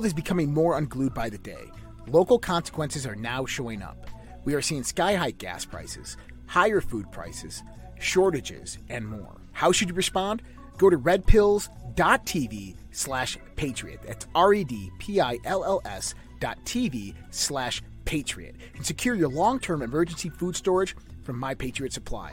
world is becoming more unglued by the day, local consequences are now showing up. We are seeing sky high gas prices, higher food prices, shortages, and more. How should you respond? Go to redpills.tv slash patriot. That's R E D P I L L S dot TV slash patriot and secure your long term emergency food storage from My Patriot Supply.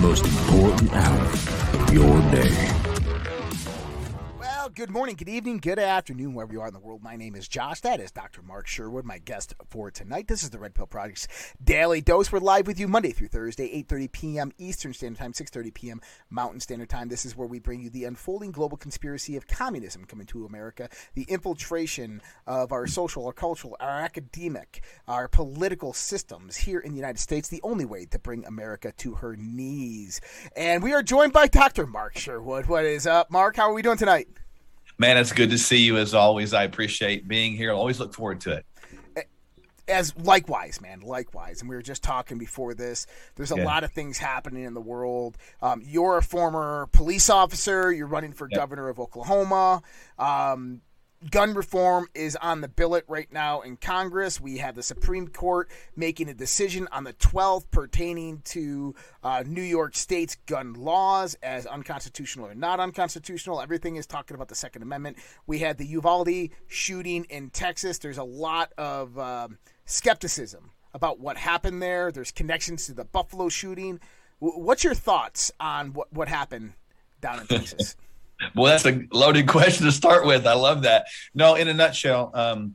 Most important hour of your day. Good morning, good evening, good afternoon, wherever you are in the world. My name is Josh. That is Dr. Mark Sherwood, my guest for tonight. This is the Red Pill Project's Daily Dose. We're live with you Monday through Thursday, 8.30 p.m. Eastern Standard Time, 6.30 p.m. Mountain Standard Time. This is where we bring you the unfolding global conspiracy of communism coming to America, the infiltration of our social, our cultural, our academic, our political systems here in the United States, the only way to bring America to her knees. And we are joined by Dr. Mark Sherwood. What is up, Mark? How are we doing tonight? Man, it's good to see you as always. I appreciate being here. I'll always look forward to it. as likewise, man, likewise. And we were just talking before this. There's a Yeah. lot of things happening in the world. Um, you're a former police officer. You're running for Yeah. governor of Oklahoma. Um, gun reform is on the billet right now in Congress. We have the Supreme Court making a decision on the 12th pertaining to uh, New York State's gun laws as unconstitutional or not unconstitutional. Everything is talking about the Second Amendment. We had the Uvalde shooting in Texas. There's a lot of um, skepticism about what happened there. There's connections to the Buffalo shooting. W- what's your thoughts on what, what happened down in Texas? Well, that's a loaded question to start with. I love that. No, in a nutshell, um,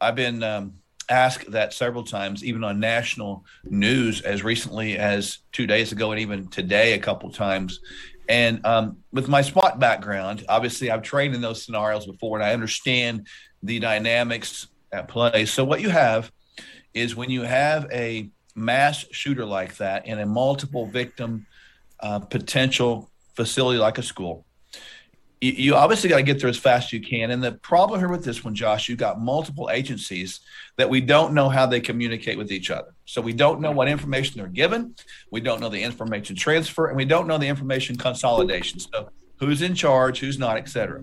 I've been um, asked that several times, even on national news, as recently as two days ago, and even today a couple times. And um, with my SWAT background, obviously I've trained in those scenarios before, and I understand the dynamics at play. So what you have is when you have a mass shooter like that in a multiple victim uh, potential facility like a school you, obviously got to get there as fast as you can. And the problem here with this one, Josh, you got multiple agencies that we don't know how they communicate with each other. So we don't know what information they're given, we don't know the information transfer, and we don't know the information consolidation. So who's in charge, who's not, et cetera.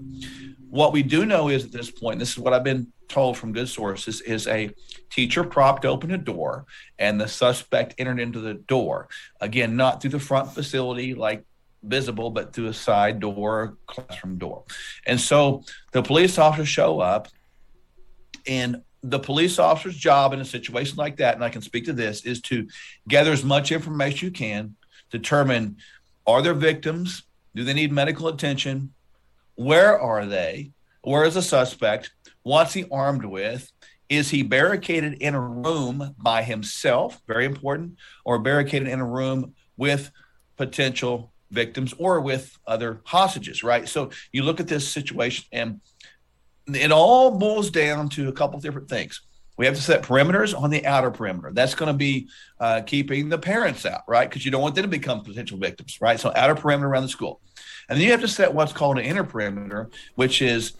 what we do know is at this point, this is what I've been told from good sources, is a teacher propped open a door and the suspect entered into the door. Again, not through the front facility like visible, but through a side door, classroom door. And so the police officers show up, and the police officer's job in a situation like that, and I can speak to this, is to gather as much information you can, determine are there victims? Do they need medical attention? Where are they? Where is the suspect? What's he armed with? Is he barricaded in a room by himself? Very important. Or barricaded in a room with potential victims or with other hostages, right? So you look at this situation and it all boils down to a couple different things. We have to set perimeters on the outer perimeter. That's going to be uh, keeping the parents out, right? Because you don't want them to become potential victims, right? So outer perimeter around the school. And then you have to set what's called an inner perimeter, which is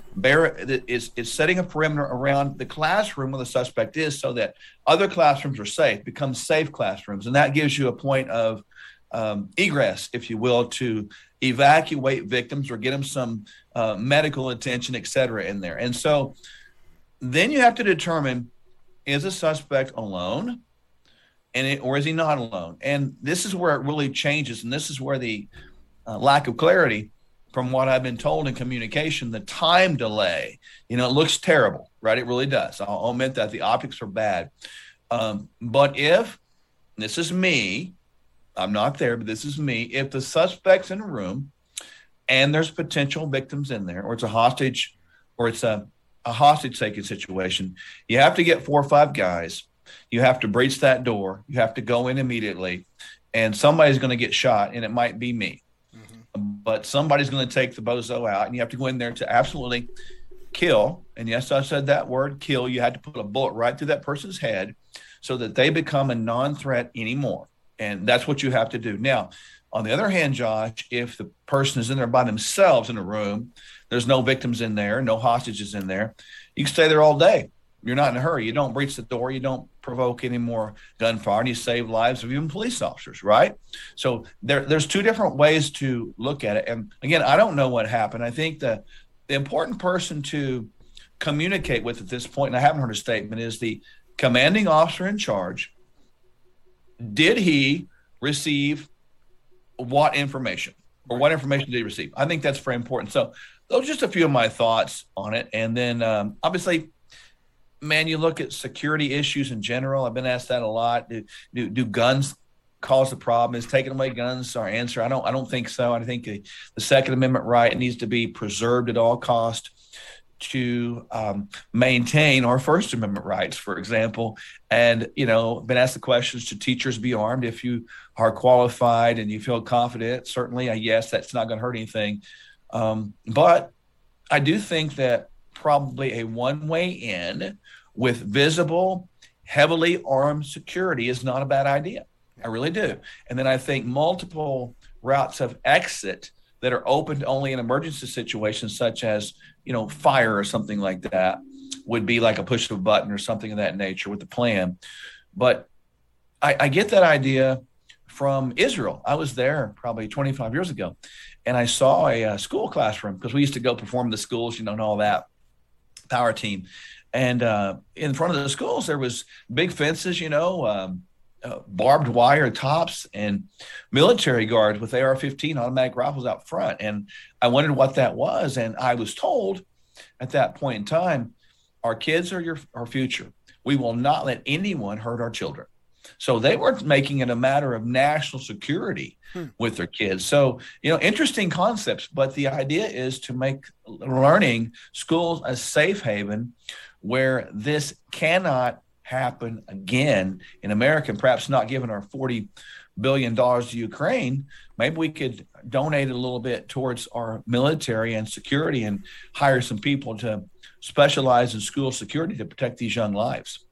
is is setting a perimeter around the classroom where the suspect is, so that other classrooms are safe, become safe classrooms, and that gives you a point of um, egress, if you will, to evacuate victims or get them some uh, medical attention, et cetera, in there. And so then you have to determine is a suspect alone and it, or is he not alone? And this is where it really changes. And this is where the uh, lack of clarity from what I've been told in communication, the time delay, you know, it looks terrible, right? It really does. I'll admit that the optics are bad. Um, but if this is me, I'm not there, but this is me. If the suspect's in a room and there's potential victims in there, or it's a hostage, or it's a, a hostage taking situation, you have to get four or five guys. You have to breach that door. You have to go in immediately, and somebody's going to get shot, and it might be me. Mm-hmm. But somebody's going to take the bozo out, and you have to go in there to absolutely kill. And yes, I said that word kill. You had to put a bullet right through that person's head so that they become a non threat anymore. And that's what you have to do. Now, on the other hand, Josh, if the person is in there by themselves in a room, there's no victims in there, no hostages in there, you can stay there all day. You're not in a hurry. You don't breach the door. You don't provoke any more gunfire, and you save lives of even police officers, right? So there, there's two different ways to look at it. And again, I don't know what happened. I think the the important person to communicate with at this point, and I haven't heard a statement, is the commanding officer in charge did he receive what information or what information did he receive? I think that's very important. So those are just a few of my thoughts on it. And then um, obviously, man, you look at security issues in general. I've been asked that a lot. Do, do, do guns cause the problem? Is taking away guns our answer? I don't. I don't think so. I think the, Second Amendment right needs to be preserved at all cost to um, maintain our First Amendment rights, for example. And, you know, been asked the question should teachers be armed if you are qualified and you feel confident? Certainly, uh, yes, that's not going to hurt anything. Um, but I do think that probably a one way in with visible, heavily armed security is not a bad idea. I really do. And then I think multiple routes of exit that are opened only in emergency situations, such as you know fire or something like that, would be like a push of a button or something of that nature with the plan. But I, I get that idea from Israel. I was there probably 25 years ago, and I saw a, a school classroom because we used to go perform the schools, you know, and all that power team. And uh, in front of the schools, there was big fences, you know, um, uh, barbed wire tops and military guards with AR-15 automatic rifles out front. And I wondered what that was. And I was told at that point in time, our kids are your our future. We will not let anyone hurt our children. So they were making it a matter of national security hmm. with their kids. So, you know, interesting concepts, but the idea is to make learning schools a safe haven where this cannot happen again in America, and perhaps not giving our 40 billion dollars to Ukraine, maybe we could donate a little bit towards our military and security and hire some people to specialize in school security to protect these young lives.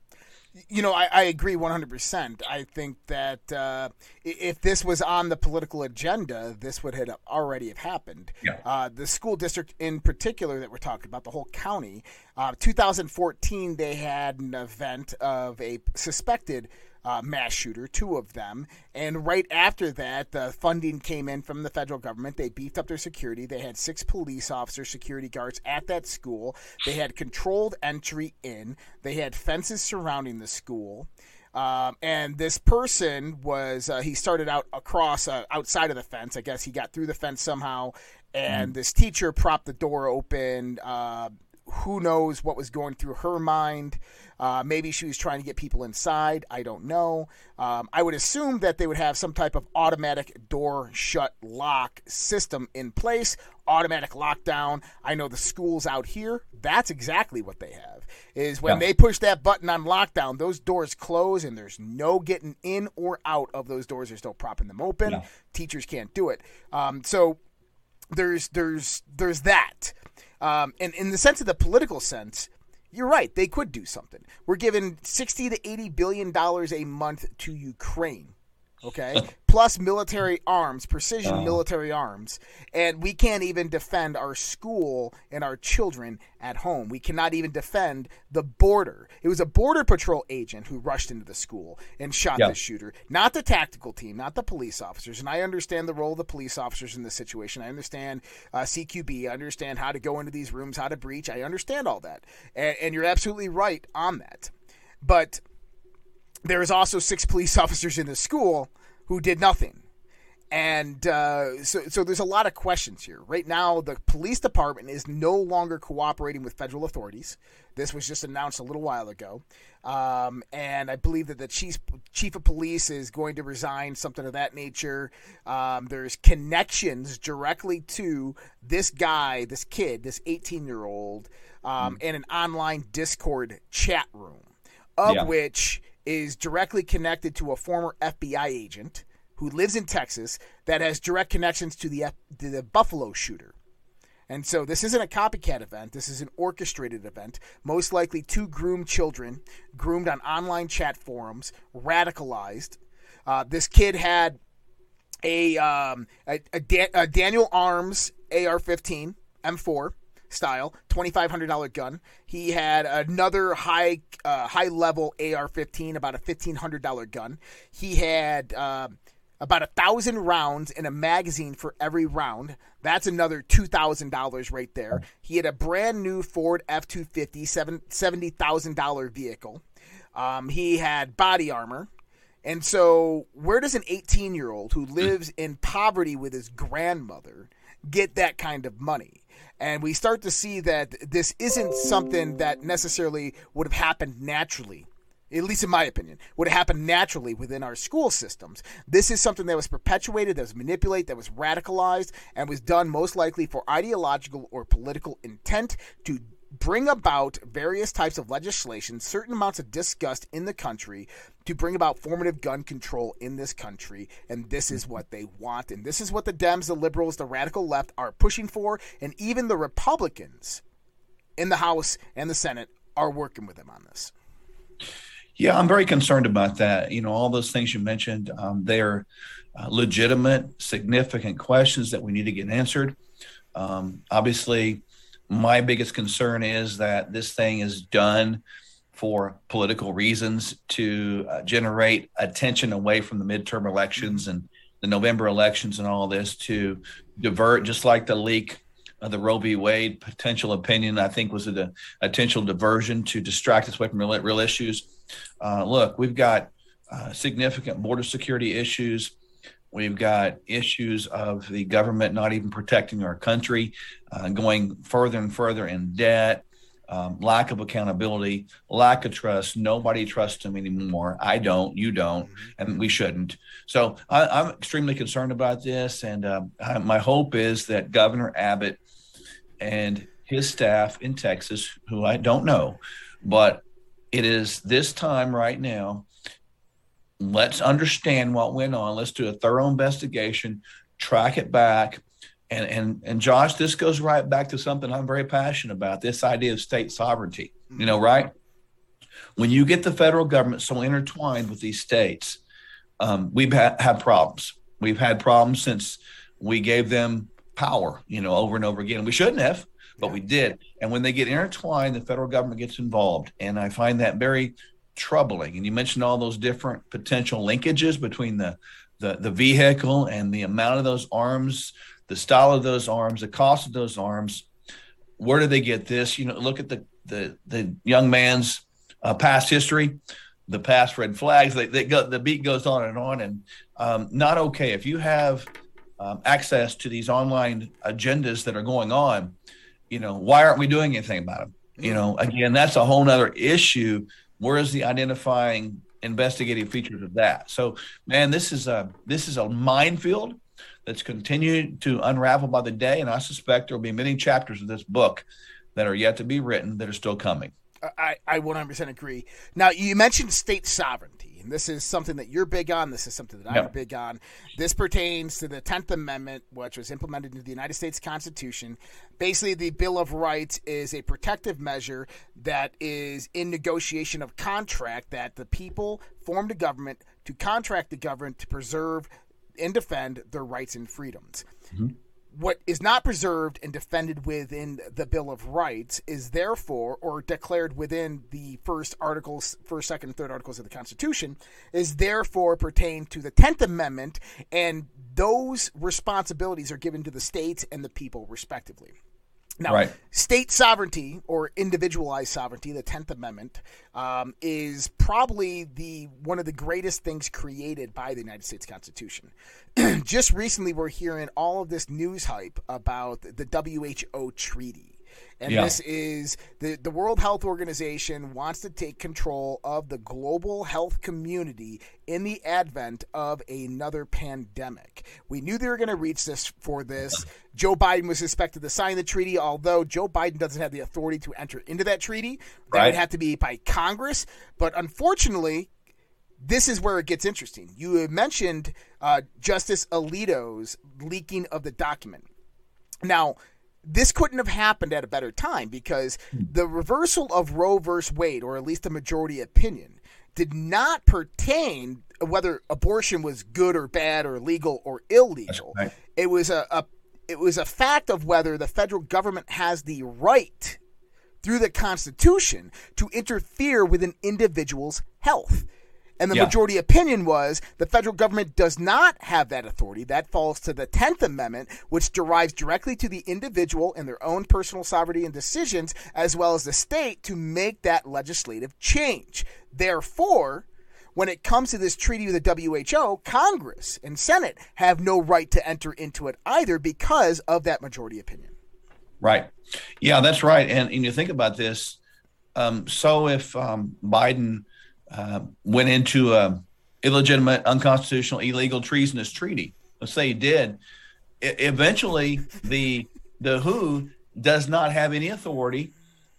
You know, I, I agree 100%. I think that uh, if this was on the political agenda, this would have already have happened. Yeah. Uh, the school district in particular that we're talking about, the whole county, uh, 2014, they had an event of a suspected uh, mass shooter, two of them. And right after that, the funding came in from the federal government. They beefed up their security. They had six police officers, security guards at that school. They had controlled entry in. They had fences surrounding the school. Um, and this person was, uh, he started out across, uh, outside of the fence. I guess he got through the fence somehow. And mm. this teacher propped the door open. Uh, who knows what was going through her mind? Uh, maybe she was trying to get people inside. I don't know. Um, I would assume that they would have some type of automatic door shut lock system in place, automatic lockdown. I know the schools out here, that's exactly what they have. Is when yeah. they push that button on lockdown, those doors close and there's no getting in or out of those doors. They're still propping them open. Yeah. Teachers can't do it. Um, so there's there's there's that. Um, and in the sense of the political sense, you're right. They could do something. We're giving 60 to 80 billion dollars a month to Ukraine okay? Plus military arms, precision uh. military arms. And we can't even defend our school and our children at home. We cannot even defend the border. It was a border patrol agent who rushed into the school and shot the shooter, not the tactical team, not the police officers. And I understand the role of the police officers in this situation. I understand uh, CQB. I understand how to go into these rooms, how to breach. I understand all that. and, and you're absolutely right on that. But there is also six police officers in the school who did nothing. And uh, so, so there's a lot of questions here. Right now, the police department is no longer cooperating with federal authorities. This was just announced a little while ago. Um, and I believe that the chief, chief of police is going to resign, something of that nature. Um, there's connections directly to this guy, this kid, this 18 year old, um, mm. in an online Discord chat room, of yeah. which is directly connected to a former FBI agent who lives in Texas that has direct connections to the to the Buffalo shooter. And so this isn't a copycat event. This is an orchestrated event. Most likely, two groomed children, groomed on online chat forums, radicalized. Uh, this kid had a, um, a, a, da- a Daniel Arms AR-15 M4 style, twenty five hundred dollar gun. He had another high uh, high level AR fifteen, about a fifteen hundred dollar gun. He had uh, about a thousand rounds in a magazine for every round. That's another two thousand dollars right there. He had a brand new Ford F two fifty, seventy thousand dollar vehicle. Um, he had body armor. And so, where does an 18 year old who lives in poverty with his grandmother get that kind of money? And we start to see that this isn't something that necessarily would have happened naturally at least in my opinion, would have happened naturally within our school systems. This is something that was perpetuated, that was manipulated, that was radicalized, and was done most likely for ideological or political intent to bring about various types of legislation, certain amounts of disgust in the country to bring about formative gun control in this country. And this is what they want. And this is what the Dems, the liberals, the radical left are pushing for. And even the Republicans in the House and the Senate are working with them on this. Yeah, I'm very concerned about that. You know, all those things you mentioned, um, they are uh, legitimate, significant questions that we need to get answered. Um, obviously, my biggest concern is that this thing is done for political reasons to uh, generate attention away from the midterm elections and the November elections and all this to divert, just like the leak of the Roe v. Wade potential opinion, I think was a, potential diversion to distract us away from real, real issues. Uh, look, we've got uh, significant border security issues. We've got issues of the government not even protecting our country, uh, going further and further in debt, um, lack of accountability, lack of trust. Nobody trusts them anymore. I don't, you don't, and we shouldn't. So I, am extremely concerned about this. And uh, I, my hope is that Governor Abbott and his staff in Texas, who I don't know, but it is this time right now let's understand what went on. Let's do a thorough investigation, track it back. And, and, and Josh, this goes right back to something I'm very passionate about this idea of state sovereignty, you know, right? When you get the federal government so intertwined with these states, um, we've had, had problems. We've had problems since we gave them power, you know, over and over again. We shouldn't have, but yeah. we did. And when they get intertwined, the federal government gets involved. And I find that very troubling. And you mentioned all those different potential linkages between the the, the vehicle and the amount of those arms, the style of those arms, the cost of those arms. Where do they get this? You know, look at the the the young man's uh, past history, the past red flags. They, they go, the beat goes on and on, and um, not okay. If you have um, access to these online agendas that are going on, you know, why aren't we doing anything about them? You know, again, that's a whole other issue. Where is the identifying investigative features of that? So, man, this is a this is a minefield that's continued to unravel by the day, and I suspect there will be many chapters of this book that are yet to be written that are still coming. I, I 100% agree. Now, you mentioned state sovereignty, and this is something that you're big on. This is something that I'm big on. This pertains to the 10th Amendment, which was implemented into the United States Constitution. Basically, the Bill of Rights is a protective measure that is in negotiation of contract that the people formed a government to contract the government to preserve and defend their rights and freedoms. Mm-hmm what is not preserved and defended within the Bill of Rights is therefore, or declared within the first articles, first, second, and third articles of the Constitution, is therefore pertain to the Tenth Amendment, and those responsibilities are given to the states and the people, respectively. Now, right. state sovereignty or individualized sovereignty, the Tenth Amendment, um, is probably the one of the greatest things created by the United States Constitution. Just recently, we're hearing all of this news hype about the WHO treaty and yeah. this is the, the World Health Organization wants to take control of the global health community in the advent of another pandemic. We knew they were going to reach this for this. Joe Biden was expected to sign the treaty, although Joe Biden doesn't have the authority to enter into that treaty. That right. would have to be by Congress. But unfortunately, this is where it gets interesting. You mentioned uh, Justice Alito's leaking of the document. Now, this couldn't have happened at a better time because hmm. the reversal of Roe versus Wade, or at least the majority opinion, did not pertain whether abortion was good or bad or legal or illegal. Right. It was a, a it was a fact of whether the federal government has the right through the Constitution to interfere with an individual's health. And the yeah. majority opinion was the federal government does not have that authority. That falls to the 10th Amendment, which derives directly to the individual and their own personal sovereignty and decisions, as well as the state to make that legislative change. Therefore, when it comes to this treaty with the WHO, Congress and Senate have no right to enter into it either because of that majority opinion. Right. Yeah, that's right. And, and you think about this. Um, so if um, Biden uh, went into a illegitimate, unconstitutional, illegal, treasonous treaty. Let's say he did. I- eventually, the the WHO does not have any authority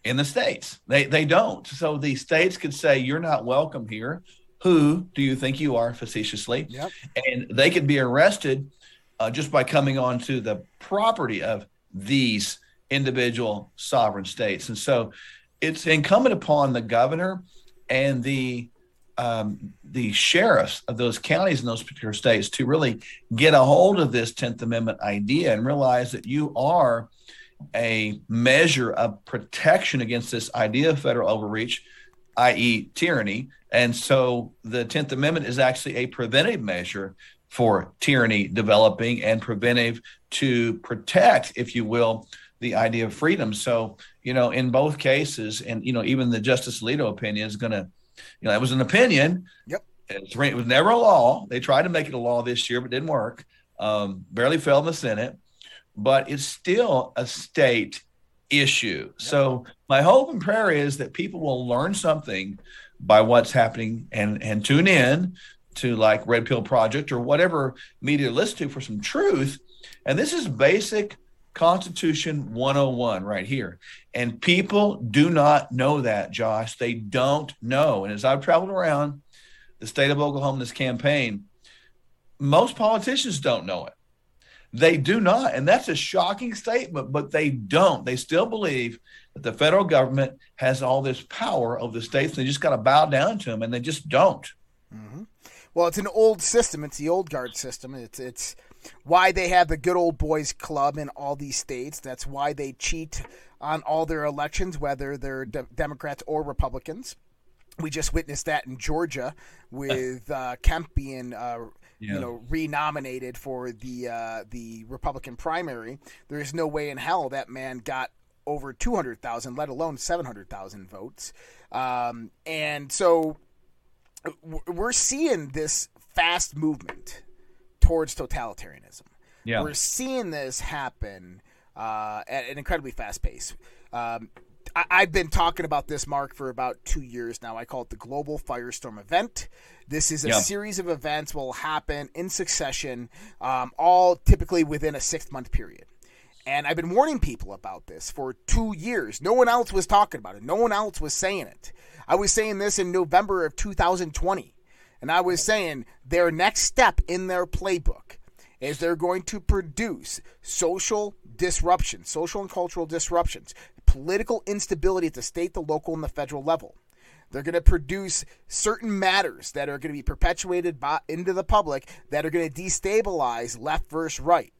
in the states. They they don't. So the states could say, "You're not welcome here." Who do you think you are, facetiously? Yep. And they could be arrested uh, just by coming onto the property of these individual sovereign states. And so it's incumbent upon the governor and the um, the sheriffs of those counties in those particular states to really get a hold of this 10th Amendment idea and realize that you are a measure of protection against this idea of federal overreach, i.e., tyranny. And so the 10th Amendment is actually a preventive measure for tyranny developing and preventive to protect, if you will, the idea of freedom. So, you know, in both cases, and, you know, even the Justice Alito opinion is going to you know, that was an opinion. Yep. It was never a law. They tried to make it a law this year, but didn't work. Um, barely fell in the Senate, but it's still a state issue. Yep. So my hope and prayer is that people will learn something by what's happening and and tune in to like Red Pill Project or whatever media listen to for some truth. And this is basic Constitution 101 right here. And people do not know that, Josh. They don't know. And as I've traveled around the state of Oklahoma in this campaign, most politicians don't know it. They do not. And that's a shocking statement, but they don't. They still believe that the federal government has all this power over the states. And they just got to bow down to them, and they just don't. Mm-hmm. Well, it's an old system. It's the old guard system. It's it's why they have the good old boys club in all these states. That's why they cheat on all their elections, whether they're de- Democrats or Republicans. we just witnessed that in Georgia with uh, Kemp being uh, yeah. you know renominated for the uh, the Republican primary. There is no way in hell that man got over two hundred thousand, let alone seven hundred thousand votes. Um, and so we're seeing this fast movement towards totalitarianism. Yeah. We're seeing this happen uh, at an incredibly fast pace. Um, I- have been talking about this, Mark, for about two years now. I call it the Global Firestorm Event. This is a yeah. series of events will happen in succession, um, all typically within a six month period. And I've been warning people about this for two years. No one else was talking about it. No one else was saying it. I was saying this in November of 2020. And I was saying their next step in their playbook is they're going to produce social disruption, social and cultural disruptions, political instability at the state, the local, and the federal level. They're going to produce certain matters that are going to be perpetuated by, into the public that are going to destabilize left versus right.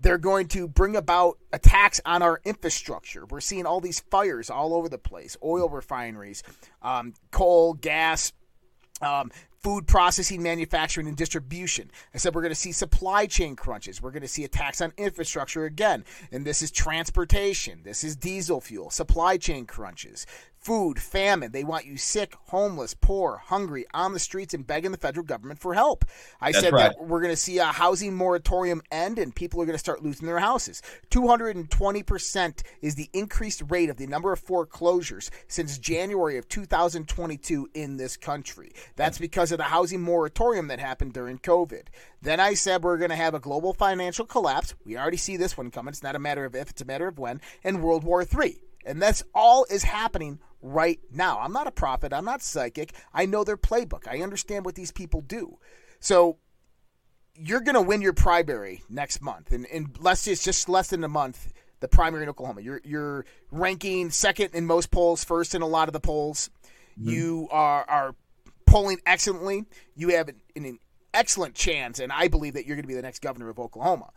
They're going to bring about attacks on our infrastructure. We're seeing all these fires all over the place oil refineries, um, coal, gas, um, food processing, manufacturing, and distribution. I said we're going to see supply chain crunches. We're going to see attacks on infrastructure again. And this is transportation. This is diesel fuel, supply chain crunches food, famine. They want you sick, homeless, poor, hungry, on the streets and begging the federal government for help. I That's said right. that we're going to see a housing moratorium end and people are going to start losing their houses. 220% is the increased rate of the number of foreclosures since January of 2022 in this country. That's because of the housing moratorium that happened during COVID. Then I said we're going to have a global financial collapse. We already see this one coming. It's not a matter of if, it's a matter of when. And World War III. And that's all is happening right now. I'm not a prophet. I'm not psychic. I know their playbook. I understand what these people do. So you're going to win your primary next month. And, and less, it's just less than a month, the primary in Oklahoma. You're, you're ranking second in most polls, first in a lot of the polls. Mm-hmm. You are, are polling excellently. You have an, an excellent chance, and I believe that you're going to be the next governor of Oklahoma.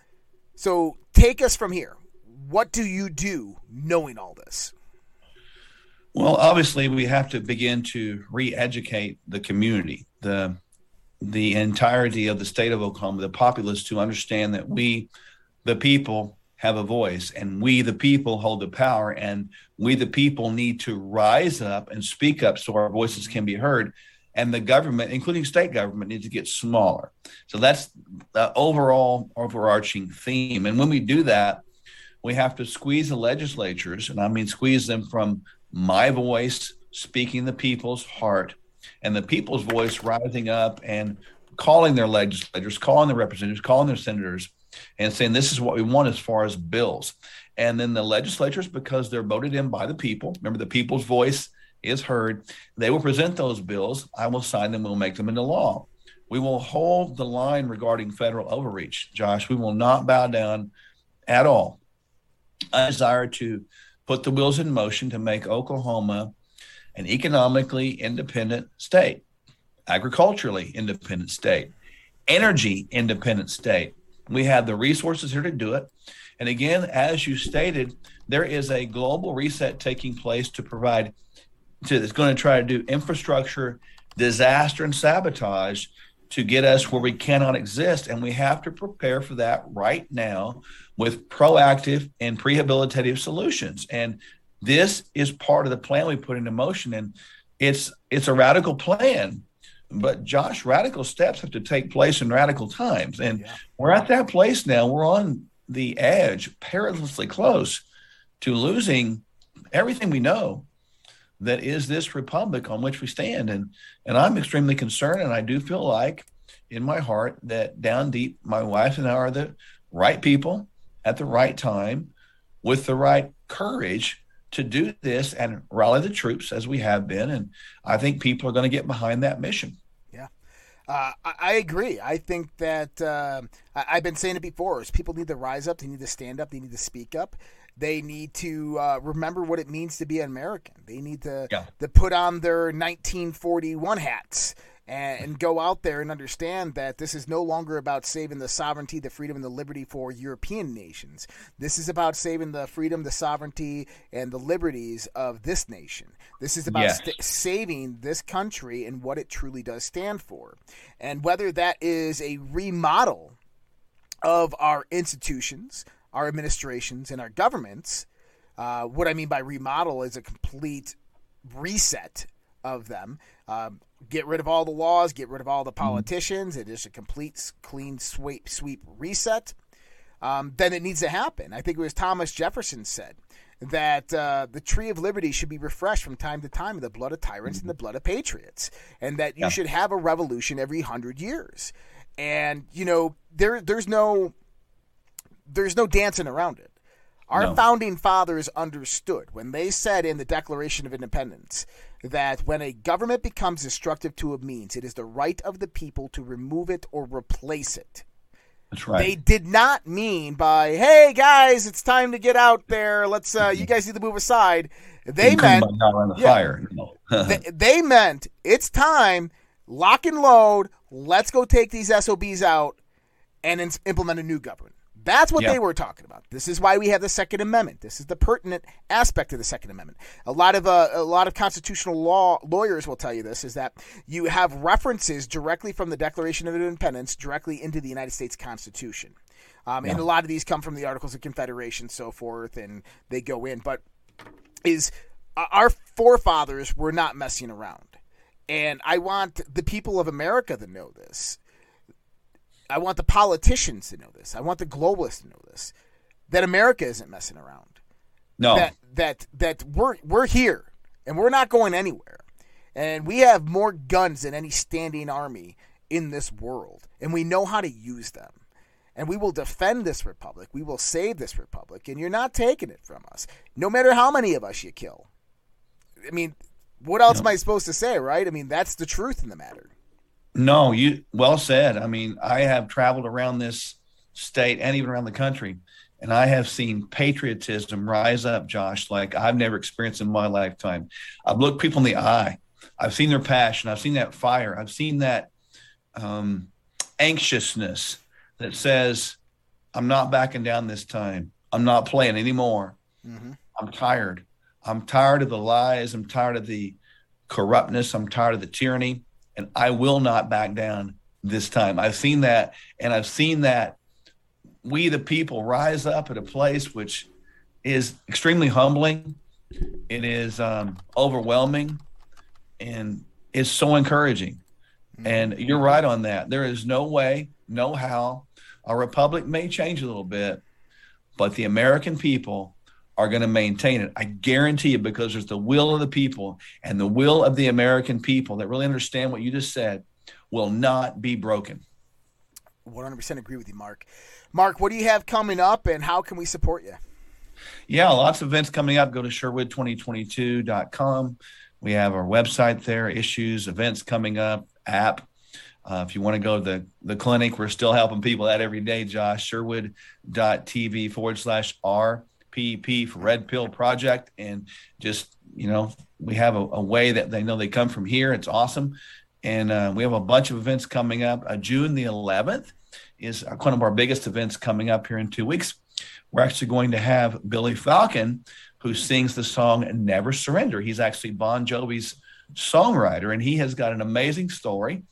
So take us from here what do you do knowing all this? Well, obviously, we have to begin to re-educate the community, the the entirety of the state of Oklahoma, the populace, to understand that we, the people, have a voice, and we, the people, hold the power, and we, the people, need to rise up and speak up so our voices can be heard. And the government, including state government, needs to get smaller. So that's the overall overarching theme. And when we do that, we have to squeeze the legislatures, and I mean squeeze them from my voice speaking the people's heart and the people's voice rising up and calling their legislators, calling their representatives, calling their senators, and saying this is what we want as far as bills. And then the legislatures, because they're voted in by the people, remember the people's voice is heard, they will present those bills. I will sign them, we'll make them into law. We will hold the line regarding federal overreach, Josh. We will not bow down at all I desire to put the wheels in motion to make Oklahoma an economically independent state, agriculturally independent state, energy independent state. We have the resources here to do it. And again, as you stated, there is a global reset taking place to provide to that's going to try to do infrastructure disaster and sabotage to get us where we cannot exist and we have to prepare for that right now with proactive and prehabilitative solutions. And this is part of the plan we put into motion. And it's it's a radical plan. But Josh, radical steps have to take place in radical times. And yeah. we're at that place now. We're on the edge, perilously close to losing everything we know that is this republic on which we stand. And and I'm extremely concerned. And I do feel like in my heart that down deep, my wife and I are the right people at the right time with the right courage to do this and rally the troops as we have been. And I think people are going to get behind that mission. Yeah. Uh, I, agree. I think that uh, I, have been saying it before: is people need to rise up, they need to stand up, they need to speak up, they need to uh, remember what it means to be an American. They need to yeah. to put on their 1941 hats and, and go out there and understand that this is no longer about saving the sovereignty, the freedom, and the liberty for European nations. This is about saving the freedom, the sovereignty, and the liberties of this nation. This is about Yes. st- saving this country and what it truly does stand for. And whether that is a remodel of our institutions, our administrations, and our governments. Uh, what I mean by remodel is a complete reset of them. Um, get rid of all the laws, get rid of all the politicians. It is a complete clean sweep sweep reset. Um, then it needs to happen. I think it was Thomas Jefferson said that uh, the tree of liberty should be refreshed from time to time with the blood of tyrants and the blood of patriots, and that you Yeah. should have a revolution every hundred years. And you know there there's no there's no dancing around it. Our No. founding fathers understood when they said in the Declaration of Independence that when a government becomes destructive to a means, it is the right of the people to remove it or replace it. That's right. They did not mean by, hey guys, it's time to get out there. Let's, uh, you guys need to move aside. They meant, by God around the yeah. fire. They, they meant it's time, lock and load. Let's go take these SOBs out and ins- implement a new government. That's what Yeah. they were talking about. This is why we have the Second Amendment. This is the pertinent aspect of the Second Amendment. A lot of uh, a lot of constitutional law lawyers will tell you this is that you have references directly from the Declaration of Independence directly into the United States Constitution, um, and a lot of these come from the Articles of Confederation, so forth, and they go in. But is uh, our forefathers were not messing around. And I want the people of America to know this. I want the politicians to know this. I want the globalists to know this. That America isn't messing around. no. That that that we're we're here and we're not going anywhere. And we have more guns than any standing army in this world. And we know how to use them. And we will defend this republic. We will save this republic. And you're not taking it from us. No matter how many of us you kill. I mean, what else am I supposed to say, right? I mean, that's the truth in the matter. No, you well said. I mean, I have traveled around this state and even around the country, and I have seen patriotism rise up, Josh, like I've never experienced in my lifetime. I've looked people in the eye. I've seen their passion. I've seen that fire. I've seen that um, anxiousness that says, "I'm not backing down this time. I'm not playing anymore. I'm tired. I'm tired of the lies. I'm tired of the corruptness. I'm tired of the tyranny." And I will not back down this time. I've seen that, and I've seen that we, the people, rise up at a place which is extremely humbling. It is um, overwhelming, and is so encouraging. And you're right on that. There is no way, no how. Our republic may change a little bit, but the American people are going to maintain it. I guarantee you, because there's the will of the people and the will of the American people that really understand what you just said will not be broken. 100% agree with you, Mark. Mark, what do you have coming up and how can we support you? Yeah, lots of events coming up. Go to sherwood2022.com. We have our website there, issues, events coming up, app. Uh, if you want to go to the, the clinic, we're still helping people out every day, Josh. Sherwood.tv forward slash RPP for Red Pill Project. And just, you know, we have a, a way that they know they come from here. It's awesome. And uh, we have a bunch of events coming up. Uh, June the 11th is one of our biggest events coming up here in two weeks. We're actually going to have Billy Falcon, who sings the song Never Surrender. He's actually Bon Jovi's songwriter, and he has got an amazing story.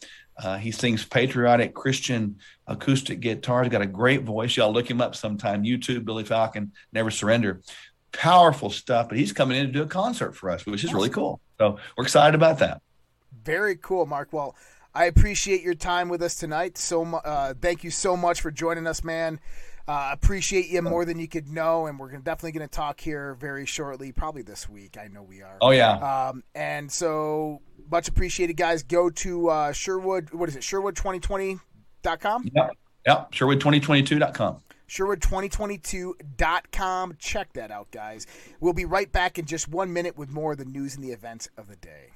Uh, he sings patriotic Christian acoustic guitar. He's got a great voice. Y'all look him up sometime. YouTube, Billy Falcon, Never Surrender. Powerful stuff, but he's coming in to do a concert for us, which is really cool. So we're excited about that. Very cool, Mark. Well, I appreciate your time with us tonight. So, uh, thank you so much for joining us, man. Uh, appreciate you more than you could know, and we're gonna, definitely going to talk here very shortly, probably this week. I know we are. Oh, yeah. Um, and so much appreciated, guys. Go to uh, Sherwood. What is it? Sherwood2020.com. Yep. Yep. Sherwood2022.com. Sherwood2022.com. Check that out, guys. We'll be right back in just one minute with more of the news and the events of the day.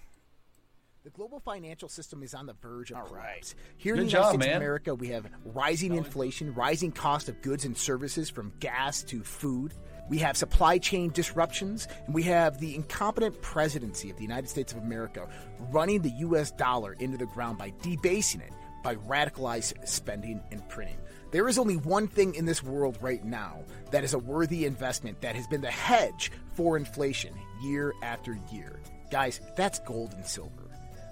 The global financial system is on the verge of collapse. Here Good in the United job, States of America, we have rising inflation, rising cost of goods and services from gas to food. We have supply chain disruptions, and we have the incompetent presidency of the United States of America running the U.S. dollar into the ground by debasing it by radicalized spending and printing. There is only one thing in this world right now that is a worthy investment that has been the hedge for inflation year after year. Guys, that's gold and silver.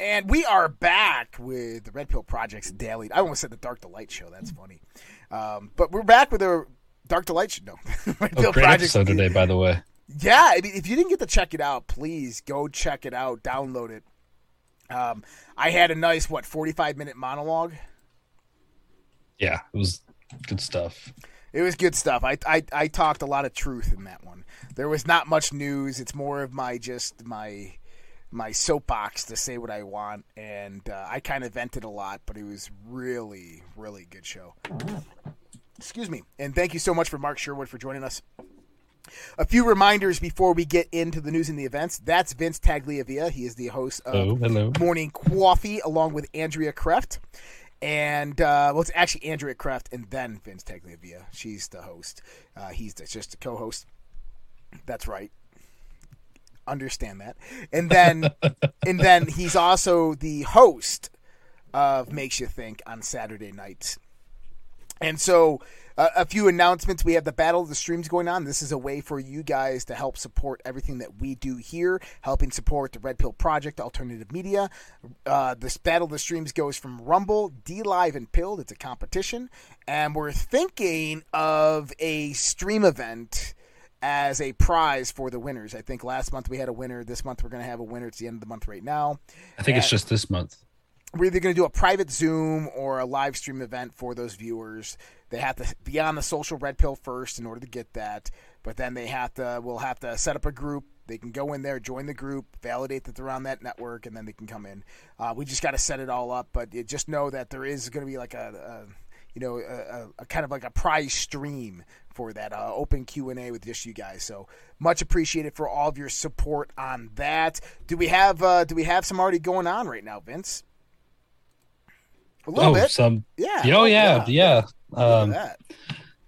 And we are back with the Red Pill Project's daily. I almost said the Dark Delight Show. That's funny. Um, but we're back with the Dark Delight Show. No, Red Oh, great episode today, by the way. Yeah, I mean, if you didn't get to check it out, please go check it out. Download it. Um, I had a nice what forty five minute monologue. Yeah, it was good stuff. It was good stuff. I, I I talked a lot of truth in that one. There was not much news. It's more of my just my my soapbox to say what I want, and uh, I kind of vented a lot, but it was really really good show. Excuse me, and thank you so much for Mark Sherwood for joining us. A few reminders before we get into the news and the events. That's Vince Tagliavia. He is the host of Hello, hello. Morning Coffee, along with Andrea Kreft. And, uh, well, it's actually Andrea Kreft and then Vince Tagliavia. She's the host. Uh, he's the, just a co host. That's right. Understand that. And then, and then he's also the host of Makes You Think on Saturday nights. And so, uh, a few announcements. We have the Battle of the Streams going on. This is a way for you guys to help support everything that we do here, helping support the Red Pill Project, alternative media. Uh, this Battle of the Streams goes from Rumble, DLive, and Pilled. It's a competition. And we're thinking of a stream event as a prize for the winners. I think last month we had a winner. This month we're going to have a winner. It's the end of the month right now I think it's just this month. we're either going to do a private Zoom or a live stream event for those viewers. They have to be on the social red pill first in order to get that, but then they have to. We'll have to set up a group. They can go in there, join the group, validate that they're on that network, and then they can come in. Uh, we just got to set it all up, but just know that there is going to be like a, a you know, a, a, a kind of like a prize stream for that uh, open Q and A with just you guys. So much appreciated for all of your support on that. Do we have uh, do we have some already going on right now, Vince? A little oh, bit, some. yeah. Oh, yeah, yeah. Look at Um, that.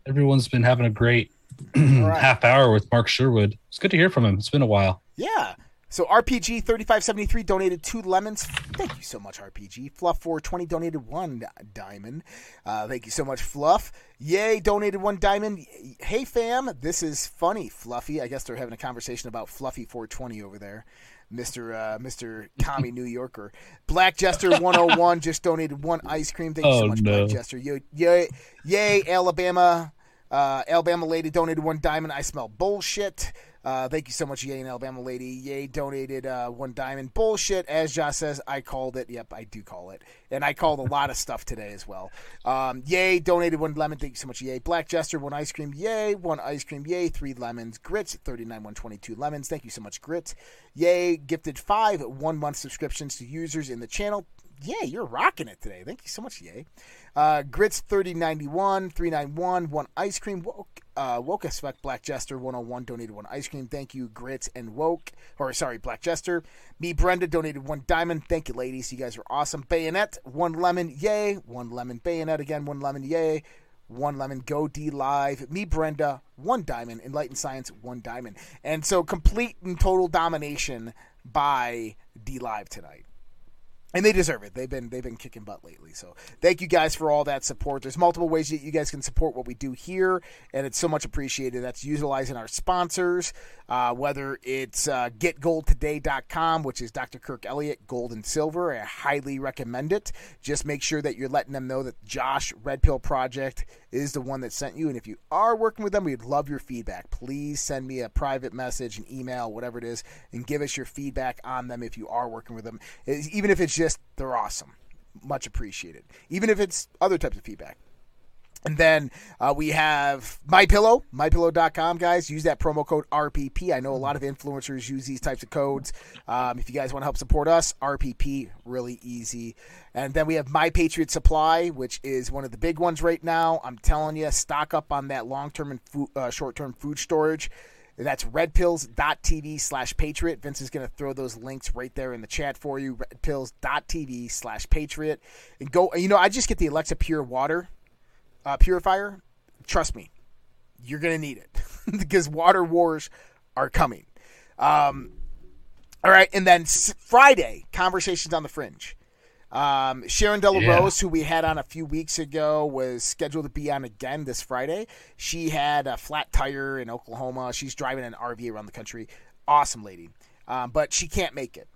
everyone's been having a great right. half hour with Mark Sherwood. It's good to hear from him. It's been a while. Yeah. So RPG thirty five seventy three donated two lemons. Thank you so much, RPG. Fluff four twenty donated one diamond. Uh, thank you so much, Fluff. Yay, donated one diamond. Hey fam, this is funny, Fluffy. I guess they're having a conversation about Fluffy four twenty over there. Mr. Uh, Mr. Commie New Yorker. Black Jester 101 just donated one ice cream. Thank you so Oh, much, no. Black Jester. Yay, yay, yay Alabama. Uh, Alabama lady donated one diamond. I smell bullshit. Uh, thank you so much, Yay and Alabama lady. Yay donated uh, one diamond. Bullshit, as Josh says, I called it. Yep, I do call it, and I called a lot of stuff today as well. Um, yay donated one lemon. Thank you so much, Yay. Black Jester one ice cream. Yay one ice cream. Yay three lemons. Grits thirty nine one twenty two lemons. Thank you so much, Grits. Yay gifted five one month subscriptions to users in the channel. Yay, you're rocking it today. Thank you so much, Yay. Uh, Grits 3091, 391, one ice cream. Woke, uh, woke fuck, Black Jester 101 donated one ice cream. Thank you, Grits and Woke. Or, sorry, Black Jester. Me, Brenda donated one diamond. Thank you, ladies. You guys are awesome. Bayonet, one lemon. Yay. One lemon. Bayonet again, one lemon. Yay. One lemon, go DLive. Me, Brenda, one diamond. Enlightened Science, one diamond. And so complete and total domination by DLive tonight and they deserve it. They've been they've been kicking butt lately. So thank you guys for all that support. There's multiple ways that you guys can support what we do here, and it's so much appreciated. That's utilizing our sponsors, uh, whether it's uh, GetGoldToday.com, which is Dr. Kirk Elliott Gold and Silver. I highly recommend it. Just make sure that you're letting them know that Josh Red Pill Project is the one that sent you, and if you are working with them, we'd love your feedback. Please send me a private message, an email, whatever it is, and give us your feedback on them if you are working with them, even if it's just they're awesome. much appreciated, even if it's other types of feedback. And then uh, we have My MyPillow, MyPillow.com, guys. Use that promo code RPP. I know a lot of influencers use these types of codes. Um, if you guys want to help support us, RPP, really easy. And then we have My Patriot Supply, which is one of the big ones right now. I'm telling you, stock up on that long term and food, uh, short term food storage. That's redpills.tv slash patriot. Vince is going to throw those links right there in the chat for you. Redpills.tv slash patriot. And go, you know, I just get the Alexapure Water uh, purifier, trust me, you're going to need it because water wars are coming. Um, all right, and then Friday, conversations on the fringe. Um, Sharon Delarose, yeah. who we had on a few weeks ago, was scheduled to be on again this Friday. She had a flat tire in Oklahoma. She's driving an RV around the country. Awesome lady, um, but she can't make it.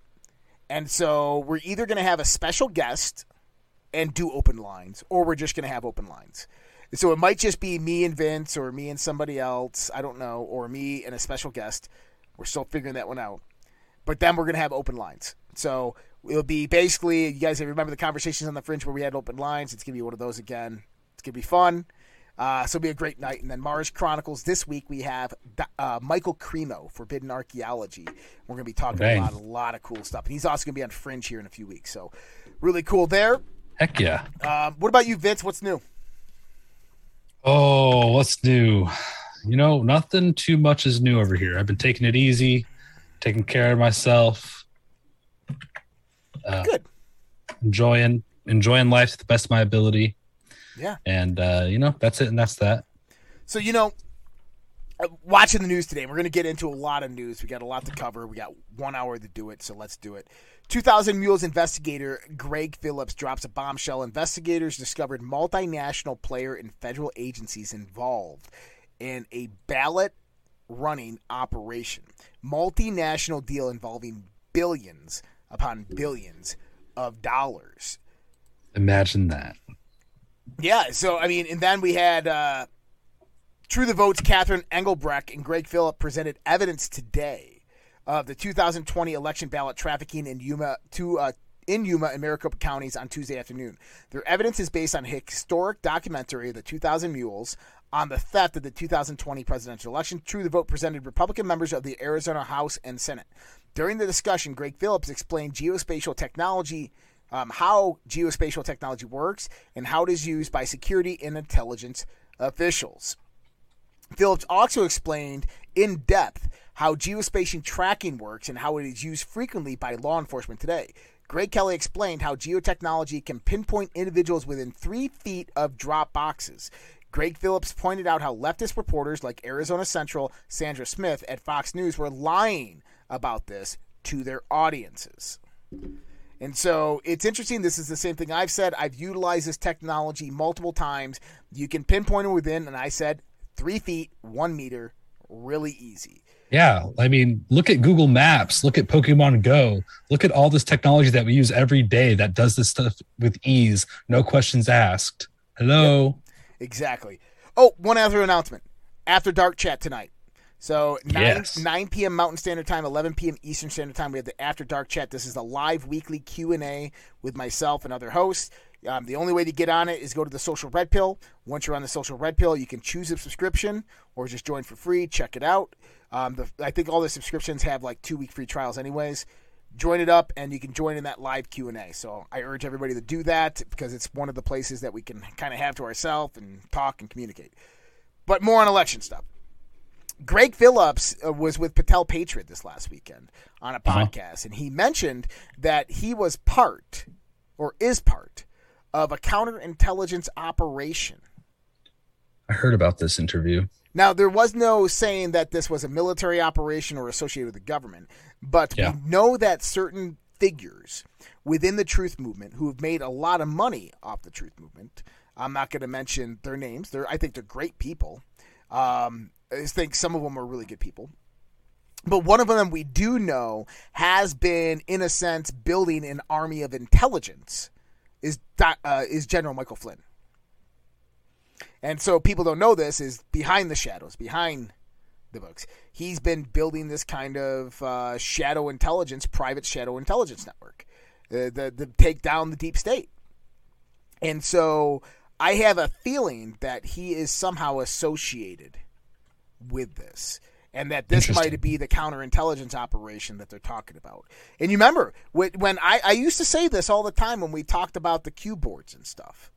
And so we're either going to have a special guest and do open lines, or we're just going to have open lines. So it might just be me and Vince, or me and somebody else. I don't know, or me and a special guest. We're still figuring that one out. But then we're going to have open lines. So it'll be basically, you guys remember the conversations on the fringe where we had open lines. It's going to be one of those again. It's going to be fun. Uh, so it'll be a great night. And then Mars Chronicles this week we have uh, Michael Cremo, Forbidden Archaeology. We're going to be talking Dang. about a lot of cool stuff. And he's also going to be on Fringe here in a few weeks. So really cool there. Heck yeah. Um, what about you, Vince? What's new? Oh, what's new? You know, nothing too much is new over here. I've been taking it easy, taking care of myself. Uh, Good. Enjoying enjoying life to the best of my ability. Yeah. And uh, you know, that's it and that's that. So, you know, uh, watching the news today, we're going to get into a lot of news. We got a lot to cover. We got one hour to do it, so let's do it. 2000 Mules investigator Greg Phillips drops a bombshell. Investigators discovered multinational player and federal agencies involved in a ballot running operation. Multinational deal involving billions upon billions of dollars. Imagine that. Yeah, so I mean, and then we had uh, True the Vote's Catherine Engelbrecht and Greg Phillip presented evidence today of the 2020 election ballot trafficking in Yuma to uh, in Yuma and Maricopa counties on Tuesday afternoon. Their evidence is based on historic documentary, The 2000 Mules, on the theft of the 2020 presidential election. True the Vote presented Republican members of the Arizona House and Senate. During the discussion, Greg Phillips explained geospatial technology, um, how geospatial technology works, and how it is used by security and intelligence officials. Phillips also explained in depth how geospatial tracking works and how it is used frequently by law enforcement today. Greg Kelly explained how geotechnology can pinpoint individuals within three feet of drop boxes. Greg Phillips pointed out how leftist reporters like Arizona Central Sandra Smith at Fox News were lying about this to their audiences. And so it's interesting. This is the same thing I've said. I've utilized this technology multiple times. You can pinpoint it within, and I said three feet, one meter, really easy. Yeah, I mean, look at Google Maps, look at Pokemon Go, look at all this technology that we use every day that does this stuff with ease, no questions asked. Hello. Yep, exactly. Oh, one other announcement. After dark chat tonight. So 9, yes. 9 p.m. Mountain Standard Time, 11 p.m. Eastern Standard Time. We have the After Dark Chat. This is a live weekly Q&A with myself and other hosts. Um, the only way to get on it is go to the Social Red Pill. Once you're on the Social Red Pill, you can choose a subscription or just join for free. Check it out. Um, the, I think all the subscriptions have like two week free trials, anyways. Join it up, and you can join in that live Q and A. So I urge everybody to do that because it's one of the places that we can kind of have to ourselves and talk and communicate. But more on election stuff. Greg Phillips uh, was with Patel Patriot this last weekend on a uh-huh. podcast, and he mentioned that he was part or is part of a counterintelligence operation. I heard about this interview. Now, there was no saying that this was a military operation or associated with the government, but yeah. we know that certain figures within the truth movement who have made a lot of money off the truth movement. I'm not going to mention their names. They're, I think they're great people. Um, I think some of them are really good people. But one of them we do know has been, in a sense, building an army of intelligence is uh, is General Michael Flynn. And so people don't know this is behind the shadows, behind the books. He's been building this kind of uh, shadow intelligence, private shadow intelligence network, uh, the the take down the deep state. And so I have a feeling that he is somehow associated with this. And that this might be the counterintelligence operation that they're talking about. And you remember when I, I used to say this all the time when we talked about the Q boards and stuff.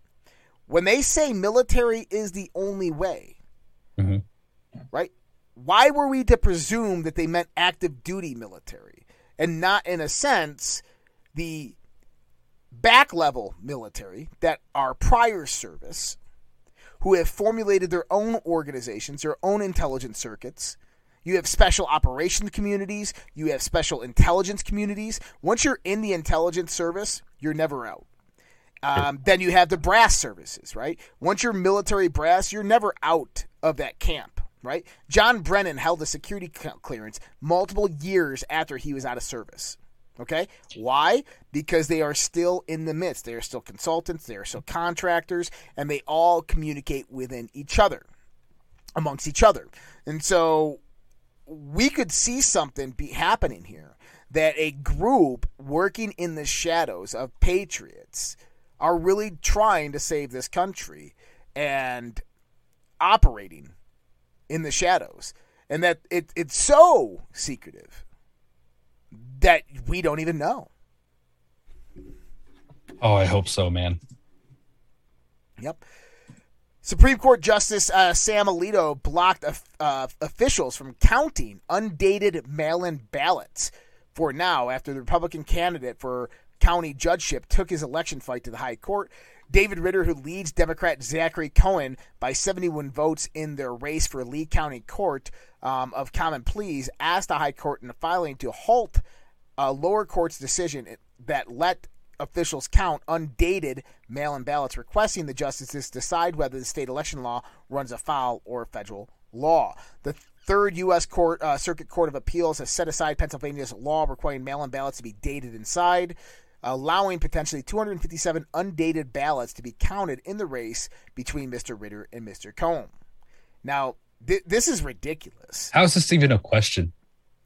When they say military is the only way, Mhm. right? Why were we to presume that they meant active duty military and not, in a sense, the back level military that are prior service, who have formulated their own organizations, their own intelligence circuits? You have special operations communities, you have special intelligence communities. Once you're in the intelligence service, you're never out. Um, then you have the brass services, right? Once you're military brass, you're never out of that camp, right? John Brennan held a security clearance multiple years after he was out of service. Okay? Why? Because they are still in the midst. They are still consultants, they are still contractors, and they all communicate within each other, amongst each other. And so we could see something be happening here that a group working in the shadows of patriots are really trying to save this country and operating in the shadows and that it, it's so secretive that we don't even know Oh, I hope so, man. Yep. Supreme Court Justice uh, Sam Alito blocked uh, officials from counting undated mail in ballots for now after the Republican candidate for county judgeship took his election fight to the high court. David Ritter, who leads Democrat Zachary Cohen by 71 votes in their race for Lehigh County Court um, of Common Pleas, asked the high court in a filing to halt a lower court's decision that let officials count undated mail in ballots, requesting the justices decide whether the state election law runs afoul or federal law. The Third U.S. Court, uh, Circuit Court of Appeals has set aside Pennsylvania's law requiring mail in ballots to be dated inside, allowing potentially 257 undated ballots to be counted in the race between Mr. Ritter and Mr. Cohen. Now, th- this is ridiculous. How is this even a question?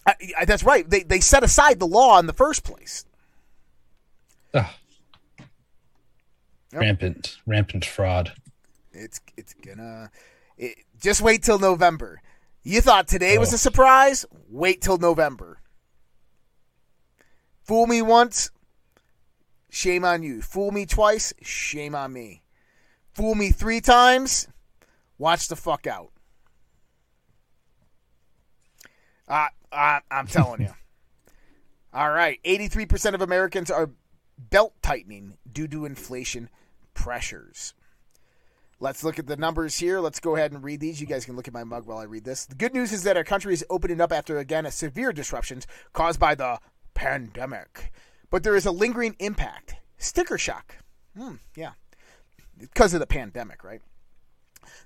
I, I, that's right. They, they set aside the law in the first place. Ugh. Yep. Rampant, rampant fraud. It's it's gonna it, just wait till November. You thought today was Oh. a surprise? Wait till November. Fool me once, shame on you. Fool me twice, shame on me. Fool me three times, watch the fuck out. I, I, I'm telling you. All right, 83% of Americans are belt tightening due to inflation pressures. Let's look at the numbers here. Let's go ahead and read these. You guys can look at my mug while I read this. The good news is that our country is opening up after, again, a severe disruptions caused by the pandemic. But there is a lingering impact. Sticker shock. Hmm, yeah. Because of the pandemic, right?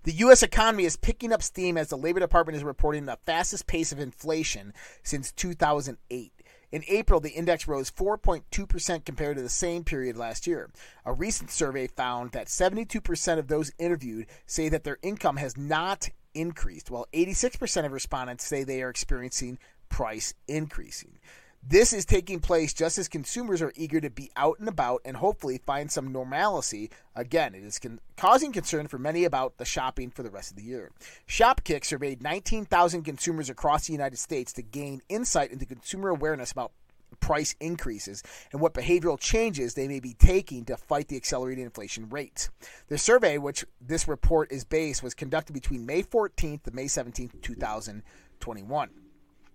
The U.S. economy is picking up steam as the Labor Department is reporting the fastest pace of inflation since 2008. In April, the index rose 4.2% compared to the same period last year. A recent survey found that 72% of those interviewed say that their income has not increased, while 86% of respondents say they are experiencing price increasing. This is taking place just as consumers are eager to be out and about and hopefully find some normalcy. Again, it is con- causing concern for many about the shopping for the rest of the year. Shopkick surveyed 19,000 consumers across the United States to gain insight into consumer awareness about price increases and what behavioral changes they may be taking to fight the accelerating inflation rate. The survey, which this report is based, was conducted between May 14th to May 17th, 2021.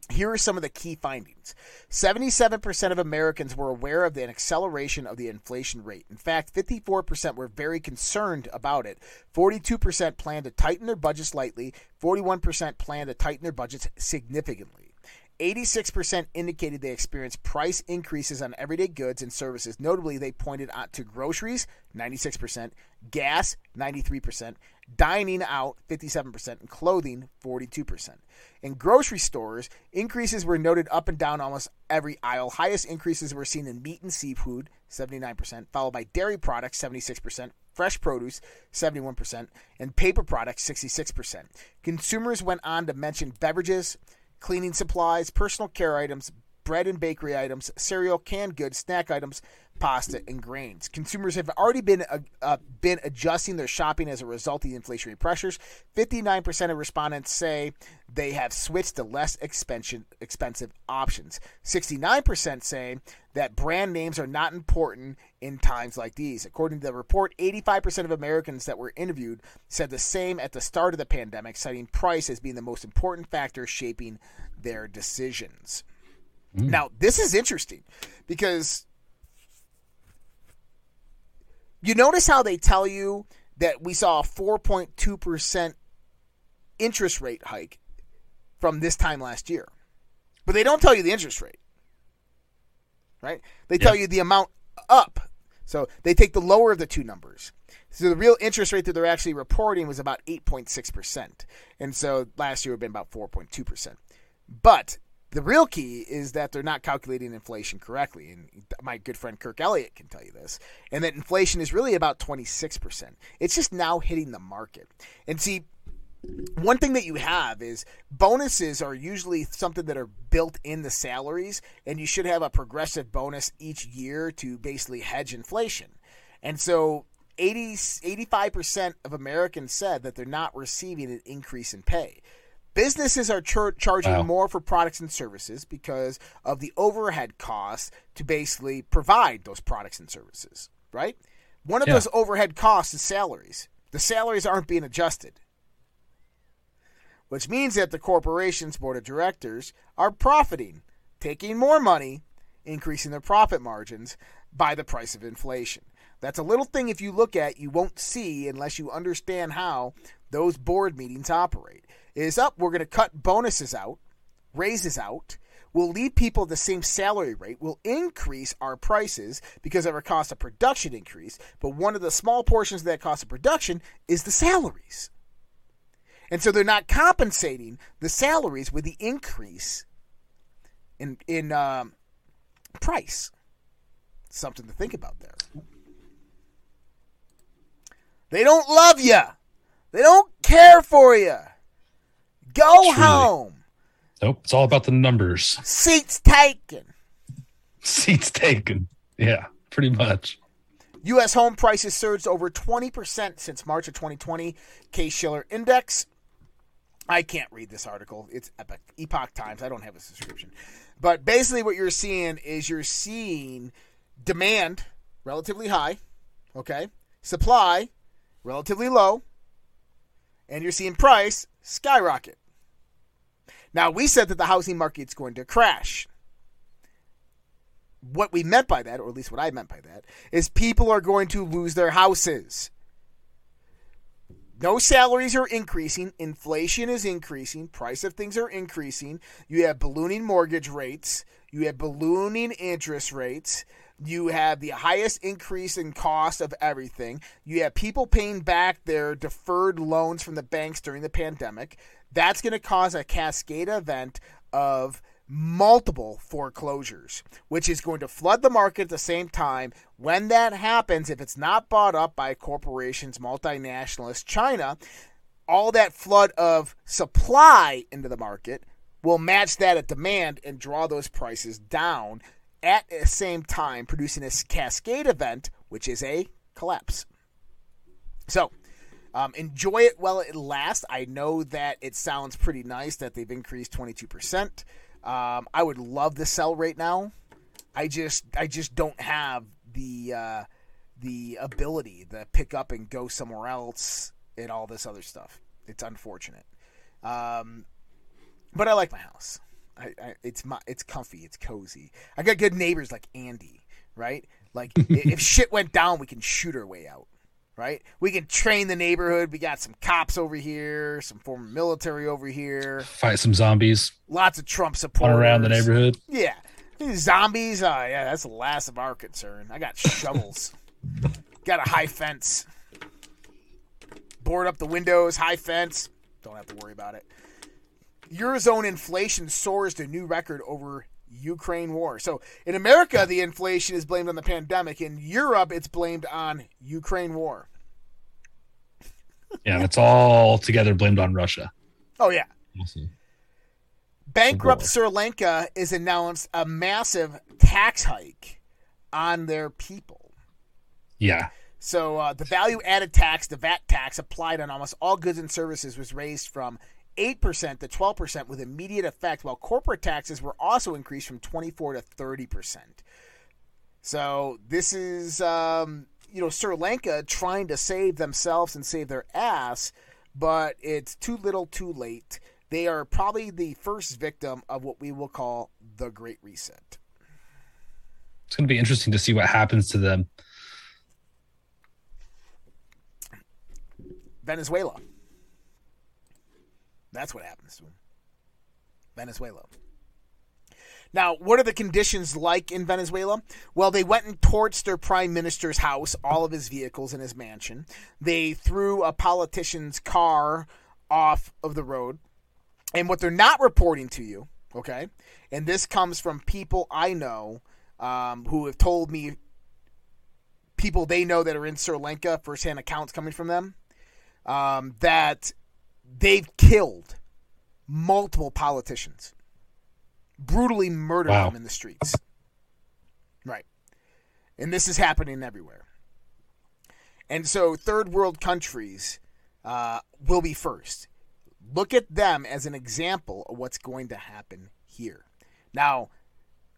Here are some of the key findings. 77% of Americans were aware of the acceleration of the inflation rate. In fact, 54% were very concerned about it. 42% plan to tighten their budgets slightly. 41% plan to tighten their budgets significantly. 86% indicated they experienced price increases on everyday goods and services. Notably, they pointed out to groceries, 96%, gas, 93%, dining out, 57%, and clothing, 42%. In grocery stores, increases were noted up and down almost every aisle. Highest increases were seen in meat and seafood, 79%, followed by dairy products, 76%, fresh produce, 71%, and paper products, 66%. Consumers went on to mention beverages, cleaning supplies, personal care items, bread and bakery items, cereal, canned goods, snack items, pasta, and grains. Consumers have already been uh, uh, been adjusting their shopping as a result of the inflationary pressures. 59% of respondents say they have switched to less expensive expensive options. 69% say that brand names are not important in times like these. According to the report, 85% of Americans that were interviewed said the same at the start of the pandemic, citing price as being the most important factor shaping their decisions. Mm. Now, this is interesting because you notice how they tell you that we saw a 4.2% interest rate hike from this time last year. But they don't tell you the interest rate. Right? They tell you the amount up. So they take the lower of the two numbers. So the real interest rate that they're actually reporting was about 8.6%. And so last year would have been about 4.2%. But the real key is that they're not calculating inflation correctly. And my good friend Kirk Elliott can tell you this. And that inflation is really about 26%. It's just now hitting the market. And see, one thing that you have is bonuses are usually something that are built in the salaries, and you should have a progressive bonus each year to basically hedge inflation. And so 80, 85% of Americans said that they're not receiving an increase in pay. Businesses are char- charging wow. more for products and services because of the overhead costs to basically provide those products and services, right? One of yeah. those overhead costs is salaries. The salaries aren't being adjusted, which means that the corporation's board of directors are profiting, taking more money, increasing their profit margins by the price of inflation. That's a little thing if you look at, you won't see unless you understand how those board meetings operate is up. We're going to cut bonuses out, raises out. We'll leave people the same salary rate. We'll increase our prices because of our cost of production increase. But one of the small portions of that cost of production is the salaries. And so they're not compensating the salaries with the increase in in um, price. Something to think about there. They don't love you. They don't care for you. Go Truly. home. Nope, it's all about the numbers. Seats taken. Seats taken. Yeah, pretty much. U.S. home prices surged over 20% since March of 2020. Case-Shiller Index. I can't read this article. It's Epoch, Epoch Times. I don't have a subscription. But basically, what you're seeing is you're seeing demand relatively high, okay? Supply relatively low, and you're seeing price skyrocket. Now, we said that the housing market's going to crash. What we meant by that, or at least what I meant by that, is people are going to lose their houses. No salaries are increasing, inflation is increasing, price of things are increasing. You have ballooning mortgage rates, you have ballooning interest rates, you have the highest increase in cost of everything. You have people paying back their deferred loans from the banks during the pandemic. That's going to cause a cascade event of multiple foreclosures, which is going to flood the market at the same time. When that happens, if it's not bought up by corporations, multinationalists, China, all that flood of supply into the market will match that at demand and draw those prices down at the same time, producing a cascade event, which is a collapse. So, um, enjoy it while it lasts. I know that it sounds pretty nice that they've increased 22%. Um, I would love to sell right now. I just I just don't have the uh, the ability to pick up and go somewhere else and all this other stuff. It's unfortunate. Um, but I like my house. I, I, it's my it's comfy, it's cozy. I got good neighbors like Andy, right? Like if shit went down, we can shoot our way out right? We can train the neighborhood. We got some cops over here, some former military over here. Fight some zombies. Lots of Trump support around the neighborhood. Yeah. Zombies, uh, yeah, that's the last of our concern. I got shovels. got a high fence. Board up the windows, high fence. Don't have to worry about it. Eurozone inflation soars to new record over Ukraine war. So in America, the inflation is blamed on the pandemic. In Europe, it's blamed on Ukraine war. yeah, it's all together blamed on Russia. Oh yeah. Bankrupt Sri Lanka has announced a massive tax hike on their people. Yeah. So uh, the value added tax, the VAT tax applied on almost all goods and services was raised from 8% to 12% with immediate effect, while corporate taxes were also increased from 24 to 30%. So this is, um, you know, Sri Lanka trying to save themselves and save their ass, but it's too little too late. They are probably the first victim of what we will call the Great Reset. It's going to be interesting to see what happens to them. Venezuela. That's what happens to them. Venezuela. Now, what are the conditions like in Venezuela? Well, they went and torched their prime minister's house, all of his vehicles in his mansion. They threw a politician's car off of the road. And what they're not reporting to you, okay, and this comes from people I know um, who have told me people they know that are in Sri Lanka, firsthand accounts coming from them, um, that they've killed multiple politicians, brutally murdered Wow. them in the streets. Right. And this is happening everywhere. And so, third world countries uh, will be first. Look at them as an example of what's going to happen here. Now,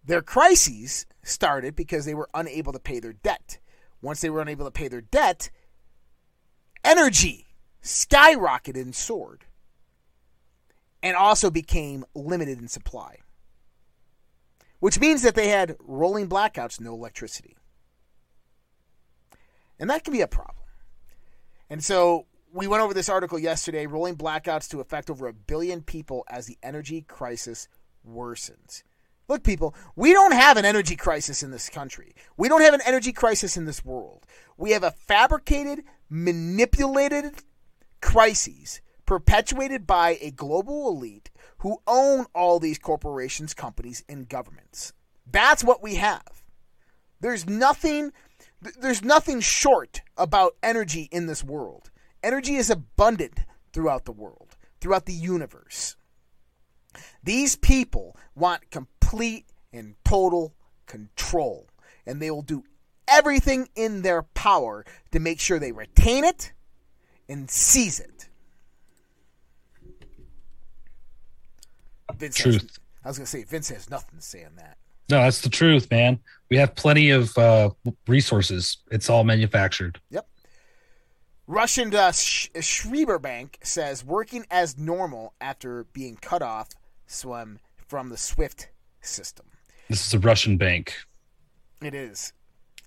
their crises started because they were unable to pay their debt. Once they were unable to pay their debt, energy skyrocketed and soared and also became limited in supply, which means that they had rolling blackouts, no electricity. And that can be a problem. And so we went over this article yesterday rolling blackouts to affect over a billion people as the energy crisis worsens. Look, people, we don't have an energy crisis in this country. We don't have an energy crisis in this world. We have a fabricated, manipulated crises perpetuated by a global elite who own all these corporations, companies, and governments. That's what we have. There's nothing there's nothing short about energy in this world. Energy is abundant throughout the world, throughout the universe. These people want complete and total control, and they will do everything in their power to make sure they retain it and seize it. Vince has- Truth. I was going to say, Vince has nothing to say on that. No, that's the truth, man. We have plenty of uh, resources. It's all manufactured. Yep. Russian uh, Sh- Bank says working as normal after being cut off from the SWIFT system. This is a Russian bank. It is.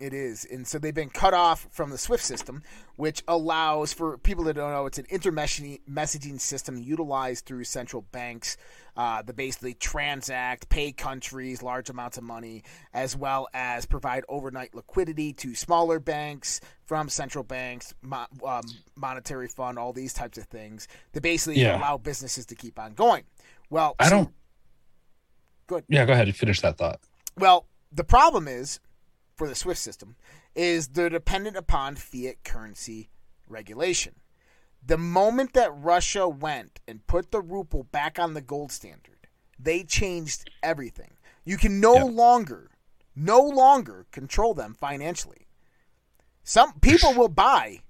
It is. And so they've been cut off from the SWIFT system, which allows, for people that don't know, it's an intermeshing messaging system utilized through central banks uh, that basically transact, pay countries large amounts of money, as well as provide overnight liquidity to smaller banks from central banks, mo- um, monetary fund, all these types of things that basically Yeah. allow businesses to keep on going. Well, I so- don't. Good. Yeah, go ahead and finish that thought. Well, the problem is for the SWIFT system is they're dependent upon fiat currency regulation. The moment that Russia went and put the ruble back on the gold standard, they changed everything. You can no Yeah. longer, no longer control them financially. Some people will buy.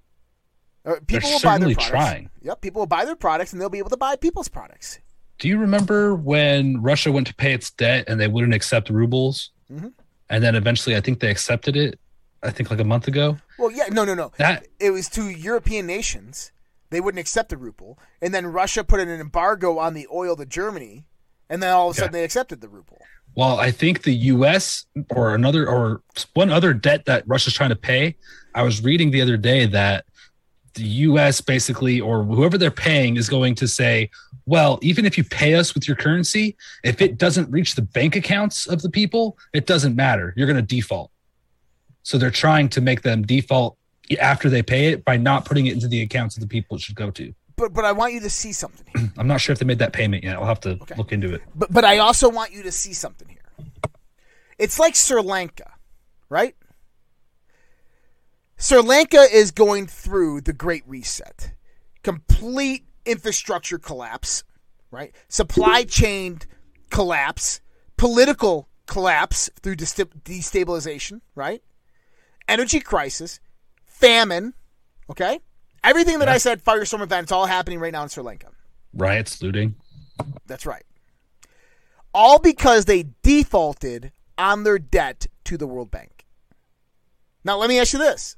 uh, people will buy their products. trying. Yep, people will buy their products and they'll be able to buy people's products. Do you remember when Russia went to pay its debt and they wouldn't accept rubles? Mhm. And then eventually, I think they accepted it. I think like a month ago. Well, yeah, no, no, no. That it was to European nations. They wouldn't accept the ruble, and then Russia put an embargo on the oil to Germany, and then all of a sudden they accepted the ruble. Well, I think the U.S. or another or one other debt that Russia's trying to pay. I was reading the other day that the U.S. basically or whoever they're paying is going to say, "Well, even if you pay us with your currency, if it doesn't reach the bank accounts of the people, it doesn't matter. You're going to default." So they're trying to make them default after they pay it by not putting it into the accounts of the people it should go to. But but I want you to see something here. I'm not sure if they made that payment yet. I'll have to Okay. look into it. But but I also want you to see something here. It's like Sri Lanka, right? Sri Lanka is going through the Great Reset, complete infrastructure collapse, right? Supply chain collapse, political collapse through destabilization, right? Energy crisis, famine, okay? Everything that yeah. I said, firestorm events, all happening right now in Sri Lanka. Riots, looting. That's right. All because they defaulted on their debt to the World Bank. Now, let me ask you this.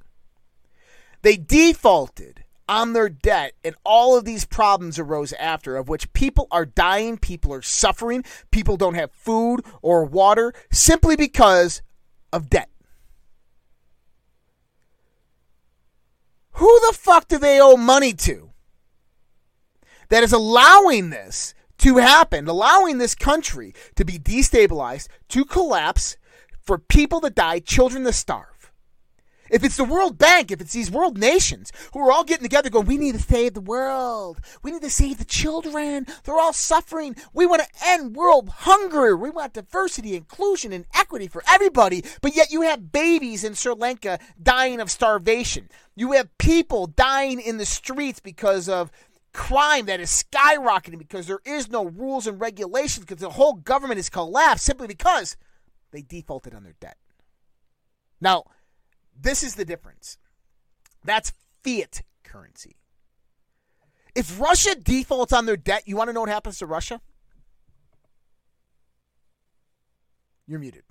They defaulted on their debt, and all of these problems arose after, of which people are dying, people are suffering, people don't have food or water simply because of debt. Who the fuck do they owe money to that is allowing this to happen, allowing this country to be destabilized, to collapse, for people to die, children to starve? If it's the World Bank, if it's these world nations who are all getting together going, we need to save the world. We need to save the children. They're all suffering. We want to end world hunger. We want diversity, inclusion, and equity for everybody. But yet you have babies in Sri Lanka dying of starvation. You have people dying in the streets because of crime that is skyrocketing because there is no rules and regulations because the whole government is collapsed simply because they defaulted on their debt. Now, this is the difference. That's fiat currency. If Russia defaults on their debt, you want to know what happens to Russia? You're muted.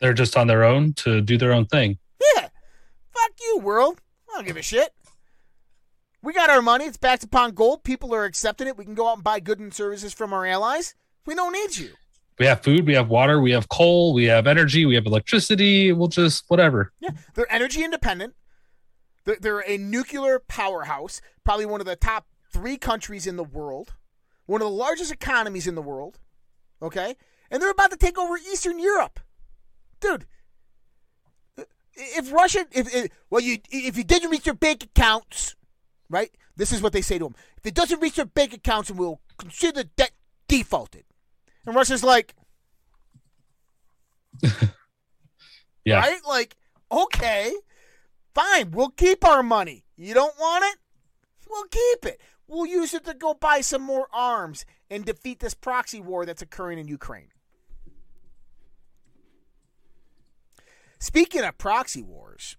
They're just on their own to do their own thing. Yeah. Fuck you, world. I don't give a shit. We got our money. It's backed upon gold. People are accepting it. We can go out and buy goods and services from our allies. We don't need you we have food, we have water, we have coal, we have energy, we have electricity. We'll just whatever. Yeah, they're energy independent. They're, they're a nuclear powerhouse, probably one of the top three countries in the world, one of the largest economies in the world. Okay, and they're about to take over Eastern Europe, dude. If Russia, if, if well, you if you didn't reach your bank accounts, right? This is what they say to them: if it doesn't reach your bank accounts, and we'll consider debt defaulted. And Russia's like, yeah. Right? Like, okay, fine, we'll keep our money. You don't want it? We'll keep it. We'll use it to go buy some more arms and defeat this proxy war that's occurring in Ukraine. Speaking of proxy wars,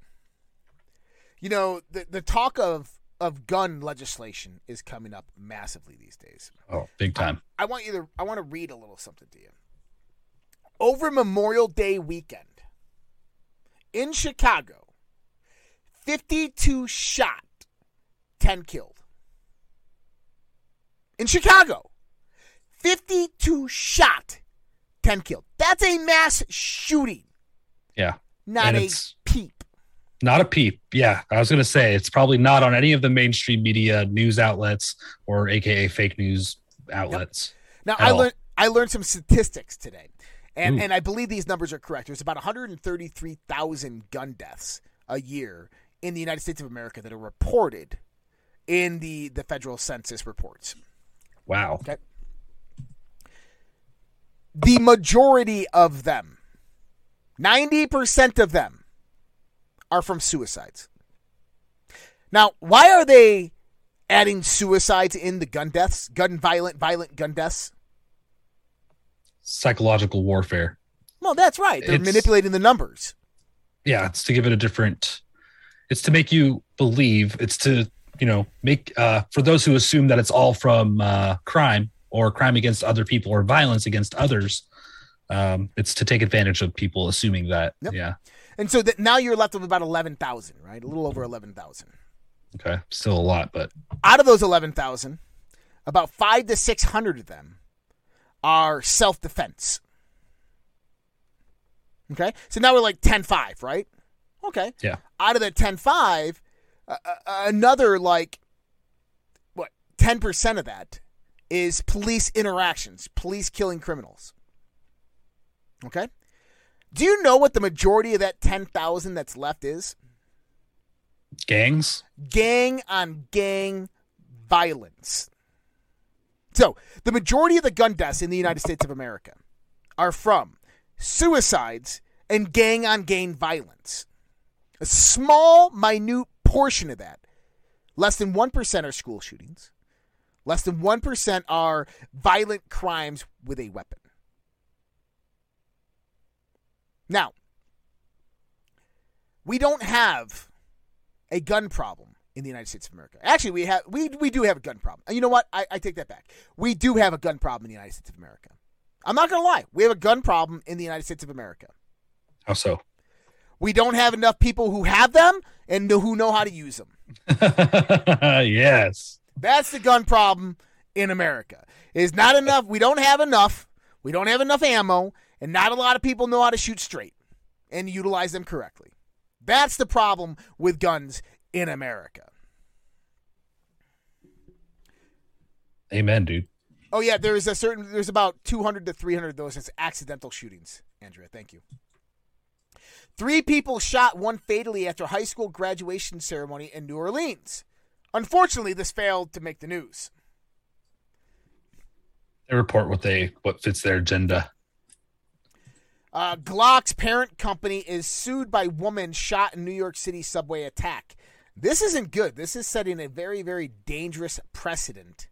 you know, the, the talk of of gun legislation is coming up massively these days. Oh, big time. I, I want you to I want to read a little something to you. Over Memorial Day weekend in Chicago, 52 shot, 10 killed. In Chicago, 52 shot, 10 killed. That's a mass shooting. Yeah. Not a peep. Not a peep. Yeah, I was going to say it's probably not on any of the mainstream media news outlets or AKA fake news outlets. Yep. Now I learned I learned some statistics today, and Ooh. and I believe these numbers are correct. There's about 133,000 gun deaths a year in the United States of America that are reported in the the federal census reports. Wow. Okay. The majority of them, 90% of them are from suicides. Now, why are they adding suicides in the gun deaths, gun violent, violent gun deaths? Psychological warfare. Well, that's right. They're it's, manipulating the numbers. Yeah, it's to give it a different. It's to make you believe. It's to you know make uh, for those who assume that it's all from uh, crime or crime against other people or violence against others. Um, it's to take advantage of people assuming that. Yep. Yeah. And so that now you're left with about 11,000, right? A little over 11,000. Okay. Still a lot, but out of those 11,000, about 5 to 600 of them are self-defense. Okay? So now we're like 10-5, right? Okay. Yeah. Out of the 10-5, uh, uh, another like what 10% of that is police interactions, police killing criminals. Okay? Do you know what the majority of that 10,000 that's left is? Gangs? Gang on gang violence. So, the majority of the gun deaths in the United States of America are from suicides and gang on gang violence. A small, minute portion of that, less than 1% are school shootings, Less than 1% are violent crimes with a weapon. Now, we don't have a gun problem in the United States of America. Actually, we have we we do have a gun problem. And you know what? I, I take that back. We do have a gun problem in the United States of America. I'm not gonna lie. We have a gun problem in the United States of America. How so? We don't have enough people who have them and know, who know how to use them. yes. That's the gun problem in America. Is not enough. We don't have enough. We don't have enough ammo, and not a lot of people know how to shoot straight and utilize them correctly. That's the problem with guns in America. Amen, dude. Oh yeah, there's a certain there's about 200 to 300 of those as accidental shootings. Andrea, thank you. Three people shot, one fatally after high school graduation ceremony in New Orleans. Unfortunately, this failed to make the news. They report what they what fits their agenda. Uh, Glock's parent company is sued by woman shot in New York City subway attack. This isn't good. This is setting a very, very dangerous precedent.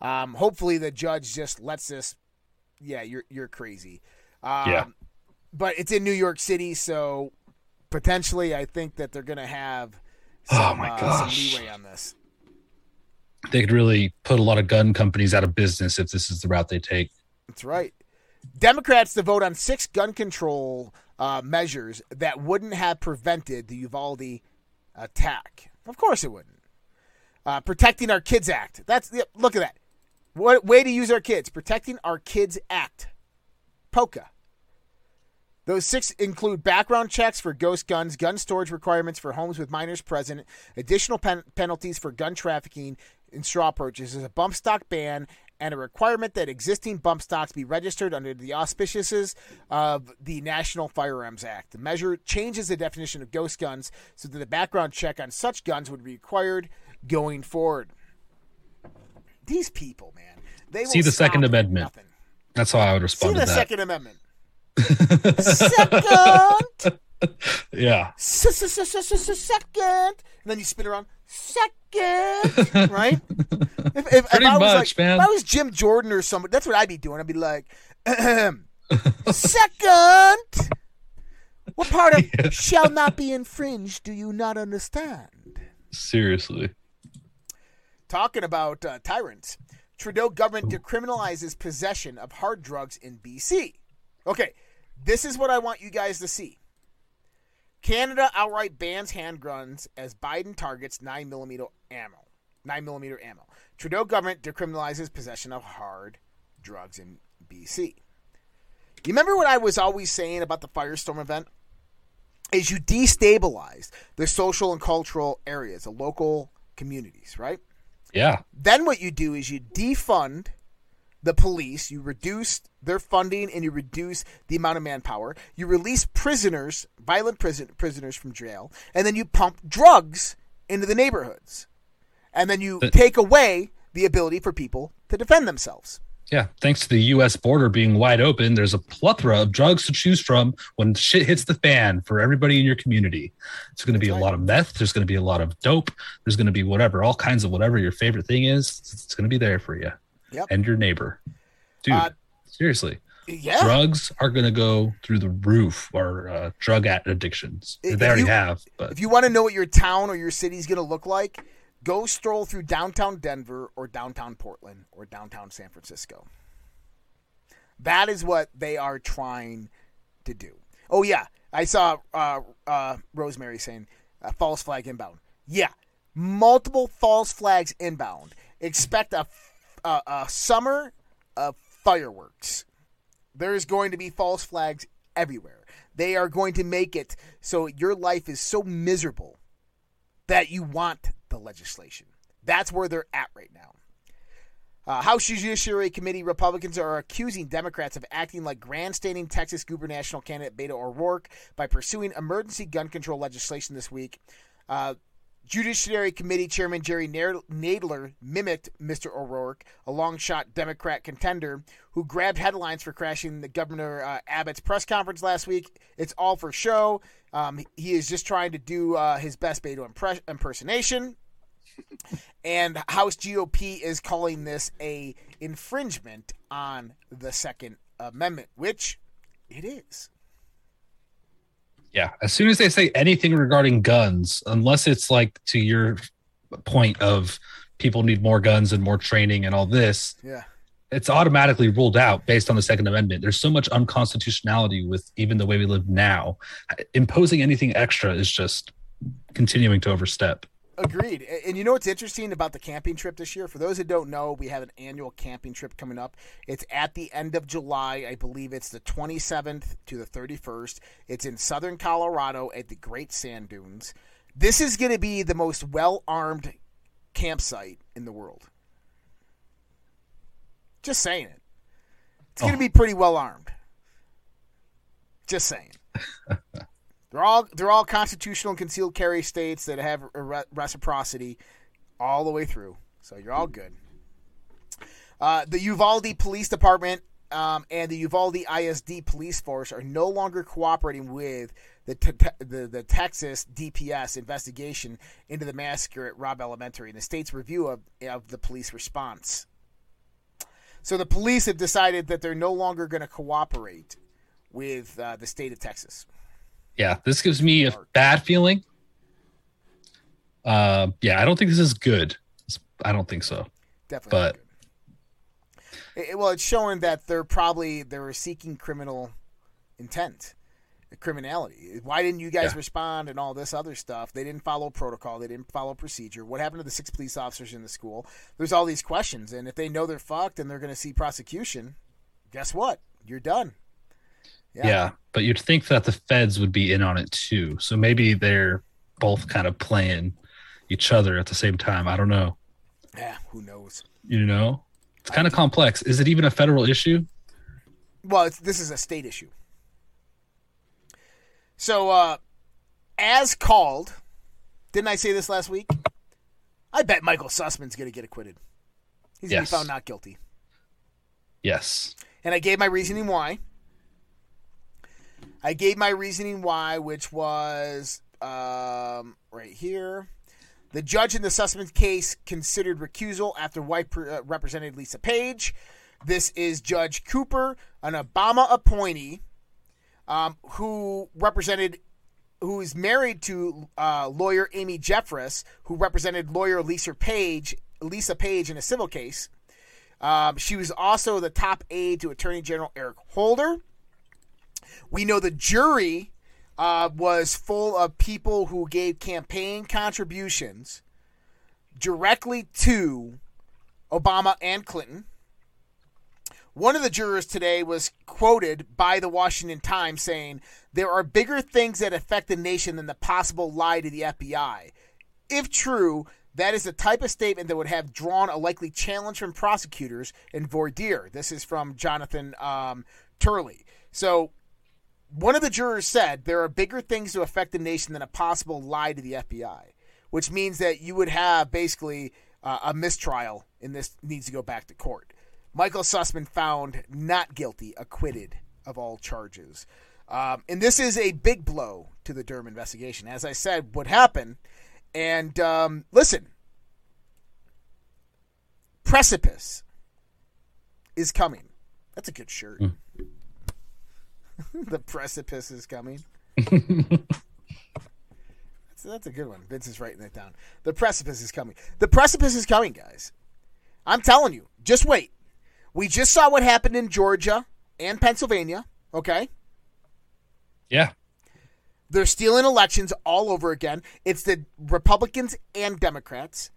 Um, hopefully, the judge just lets this. Yeah, you're you're crazy. Um, Yeah. But it's in New York City, so potentially, I think that they're going to have Oh, some, my uh, gosh. some leeway on this. They could really put a lot of gun companies out of business if this is the route they take. That's right. Democrats to vote on six gun control uh, measures that wouldn't have prevented the Uvalde attack. Of course, it wouldn't. Uh, Protecting Our Kids Act. That's yeah, look at that. What way to use our kids? Protecting Our Kids Act. POCA. Those six include background checks for ghost guns, gun storage requirements for homes with minors present, additional pen- penalties for gun trafficking and straw purchases, a bump stock ban, and a requirement that existing bump stocks be registered under the auspices of the National Firearms Act. The measure changes the definition of ghost guns so that the background check on such guns would be required going forward. These people, man, they will See the Second Amendment. Nothing. That's how I would See respond the to that. Second Amendment. Second. Yeah. second, and then you spin around, second, right? If, if, if Pretty I was much, like, man. if I was Jim Jordan or somebody, that's what I'd be doing. I'd be like, second. What part of Yeah. shall not be infringed do you not understand? Seriously. Talking about uh, tyrants, Trudeau government decriminalizes possession of hard drugs in BC. Okay, this is what I want you guys to see. Canada outright bans handguns as Biden targets 9mm ammo. 9mm ammo. Trudeau government decriminalizes possession of hard drugs in BC. You remember what I was always saying about the Firestorm event? Is you destabilize the social and cultural areas, the local communities, right? Yeah. Then what you do is you defund the police, you reduce their funding, and you reduce the amount of manpower. You release prisoners, violent prison, prisoners from jail, and then you pump drugs into the neighborhoods. And then you take away the ability for people to defend themselves. Yeah. Thanks to the US border being wide open, there's a plethora of drugs to choose from when shit hits the fan for everybody in your community. It's going to be That's a lot of meth. There's going to be a lot of dope. There's going to be whatever, all kinds of whatever your favorite thing is. It's going to be there for you Yep. and your neighbor. Dude, Uh, seriously. Yeah. Drugs are going to go through the roof or uh, drug addictions. If they already you- have, but If you want to know what your town or your city is going to look like, go stroll through downtown Denver or downtown Portland or downtown San Francisco. That is what they are trying to do. Oh yeah, I saw uh, uh, Rosemary saying uh, false flag inbound. Yeah, multiple false flags inbound. Expect a, a, a summer of fireworks. There is going to be false flags everywhere. They are going to make it so your life is so miserable that you want the legislation. That's where they're at right now. Uh, House Judiciary Committee Republicans are accusing Democrats of acting like grandstanding Texas gubernatorial candidate Beto O'Rourke by pursuing emergency gun control legislation this week. Uh, Judiciary Committee Chairman Jerry Nadler mimicked Mr. O'Rourke, a long shot Democrat contender who grabbed headlines for crashing the Governor uh, Abbott's press conference last week. It's all for show. Um, he is just trying to do uh, his best Beto impersonation. and House GOP is calling this a infringement on the Second Amendment, which it is. Yeah, as soon as they say anything regarding guns, unless it's like to your point of people need more guns and more training and all this, Yeah. it's automatically ruled out based on the Second Amendment. There's so much unconstitutionality with even the way we live now. Imposing anything extra is just continuing to overstep. Agreed. And you know what's interesting about the camping trip this year? For those who don't know, we have an annual camping trip coming up. It's at the end of July. I believe it's the 27th to the 31st. It's in southern Colorado at the Great Sand Dunes. This is going to be the most well armed campsite in the world. Just saying it. It's going to Oh. be pretty well armed. Just saying. They're all they're all constitutional concealed carry states that have re- reciprocity all the way through. So you're all good. Uh, the Uvalde Police Department um, and the Uvalde ISD Police Force are no longer cooperating with the, te- the the Texas DPS investigation into the massacre at Robb Elementary and the state's review of, of the police response. So the police have decided that they're no longer going to cooperate with uh, the state of Texas. Yeah, this gives me a bad feeling. Uh, yeah, I don't think this is good. I don't think so. Definitely. But- not good. It- well, it's showing that they're probably they were seeking criminal intent, criminality. Why didn't you guys Yeah. respond and all this other stuff? They didn't follow protocol. They didn't follow procedure. What happened to the six police officers in the school? There's all these questions, and if they know they're fucked and they're going to see prosecution, guess what? You're done. Yeah. but you'd think that the feds would be in on it too. So maybe they're both kind of playing each other at the same time. I don't know. Yeah. Who knows? You know, it's kind of complex. Is it even a federal issue? Well, it's, this is a state issue. So, uh, as called, didn't I say this last week? I bet Michael Sussman's going to get acquitted. He's going to be found not guilty. Yes. And I gave my reasoning why. I gave my reasoning why, which was um, right here. The judge in the Sussman case considered recusal after wife uh, represented Lisa Page. This is Judge Cooper, an Obama appointee um, who represented, who is married to uh, lawyer Amy Jeffress, who represented lawyer Lisa Page, Lisa Page in a civil case. Um, she was also the top aide to Attorney General Eric Holder. We know the jury uh, was full of people who gave campaign contributions directly to Obama and Clinton. One of the jurors today was quoted by the Washington Times saying, There are bigger things that affect the nation than the possible lie to the FBI. If true, that is the type of statement that would have drawn a likely challenge from prosecutors in voir dire. This is from Jonathan um, Turley. So, one of the jurors said there are bigger things to affect the nation than a possible lie to the FBI, which means that you would have basically uh, a mistrial and this needs to go back to court. Michael Sussman found not guilty, acquitted of all charges. Um, and this is a big blow to the Durham investigation. As I said, what happened, and um, listen, Precipice is coming. That's a good shirt. the precipice is coming. that's, that's a good one. Vince is writing that down. The precipice is coming. The precipice is coming, guys. I'm telling you. Just wait. We just saw what happened in Georgia and Pennsylvania. Okay. Yeah. They're stealing elections all over again. It's the Republicans and Democrats.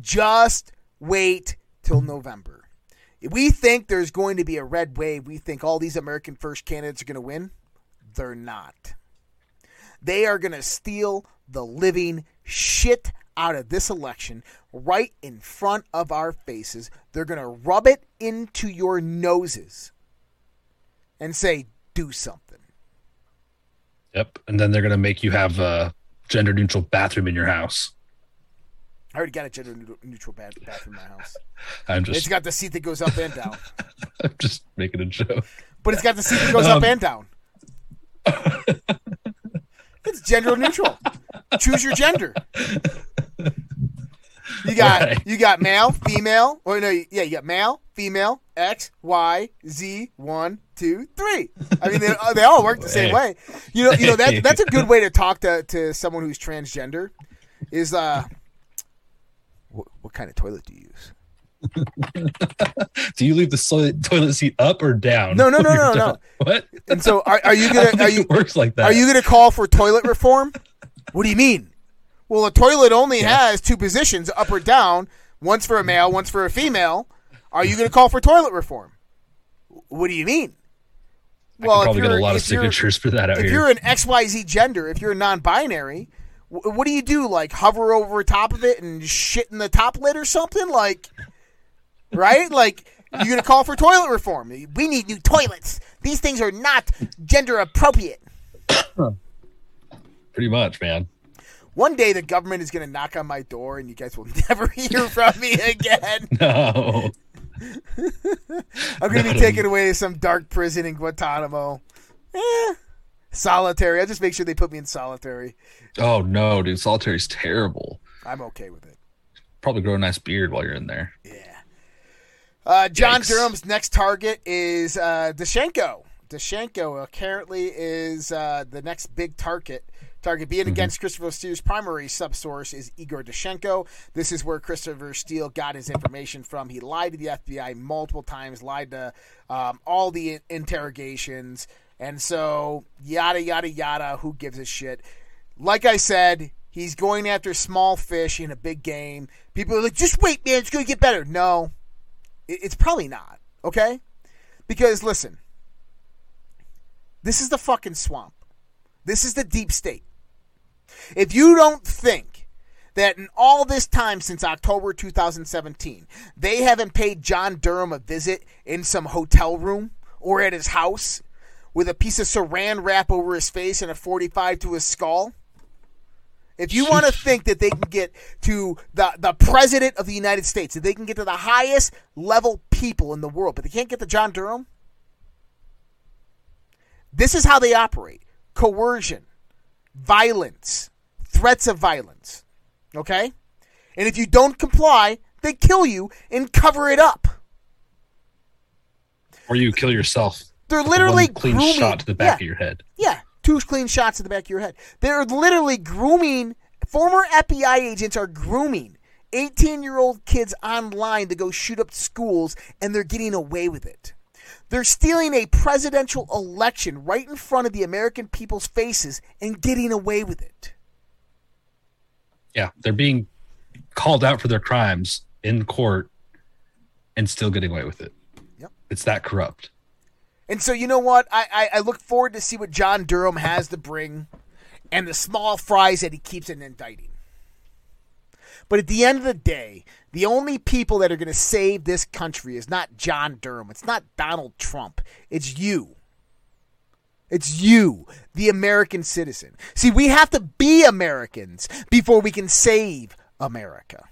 Just wait till November. We think there's going to be a red wave, we think all these American first candidates are going to win. They're not. They are going to steal the living shit out of this election right in front of our faces. They're going to rub it into your noses and say, do something. Yep. And then they're gonna make you have a gender neutral bathroom in your house. I already got a gender neutral bath- bathroom in my house. I'm It's just got the seat that goes up and down, I'm just making a joke. but it's got the seat that goes up Um, and down. It's gender neutral. Choose your gender. You got Right. you got male, female, or no, yeah, you got male, female, X, Y, Z, one, two, three. I mean, they, they all work the same way. You know, you know that that's a good way to talk to, to someone who's transgender. Is uh, what, what kind of toilet do you use? Do you leave the toilet seat up or down? No, no, no, no, you're no. What? And so, are, are you gonna are you it works like that. are you gonna call for toilet reform? What do you mean? Well, a toilet only Yeah. has two positions, up or down. once for a male, once for a female. Are you going to call for toilet reform? What do you mean? I can probably if get a lot of signatures for that out If here. you're an XYZ gender, if you're non-binary, wh- what do you do? Like hover over top of it and shit in the top lid or something? Like, right? Like you're going to call for toilet reform? We need new toilets. These things are not gender appropriate. Pretty much, man. One day the government is going to knock on my door and you guys will never hear from me again. No. I'm going to be taken away to some dark prison in Guantanamo. Eh, solitary. I just make sure they put me in solitary. Oh no, dude. Solitary's terrible. I'm okay with it. Probably grow a nice beard while you're in there. Yeah. Uh, John Yikes. Durham's next target is uh, Danchenko. Danchenko apparently is uh, the next big target. Target being against Christopher Steele's primary subsource is Igor Danchenko. This is where Christopher Steele got his information from. He lied to the FBI multiple times, lied to um, all the interrogations, and so yada yada yada. Who gives a shit? Like I said, he's going after small fish in a big game. People are like, just wait, man, it's going to get better. No, it's probably not. Okay, because listen, this is the fucking swamp. This is the deep state. If you don't think that in all this time since October 2017, they haven't paid John Durham a visit in some hotel room or at his house with a piece of saran wrap over his face and a 45 to his skull, if you want to think that they can get to the, the president of the United States, that they can get to the highest level people in the world, but they can't get to John Durham, this is how they operate coercion, violence, threats of violence. Okay? And if you don't comply, they kill you and cover it up. Or you kill yourself. They're literally one clean grooming. shot to the back yeah, of your head. Yeah, two clean shots to the back of your head. They're literally grooming. Former FBI agents are grooming 18 year old kids online to go shoot up schools, and they're getting away with it. They're stealing a presidential election right in front of the American people's faces and getting away with it. Yeah, they're being called out for their crimes in court and still getting away with it. Yep. It's that corrupt. And so you know what? I, I, I look forward to see what John Durham has to bring and the small fries that he keeps in indicting. But at the end of the day, the only people that are going to save this country is not John Durham. It's not Donald Trump. It's you. It's you, the American citizen. See, we have to be Americans before we can save America.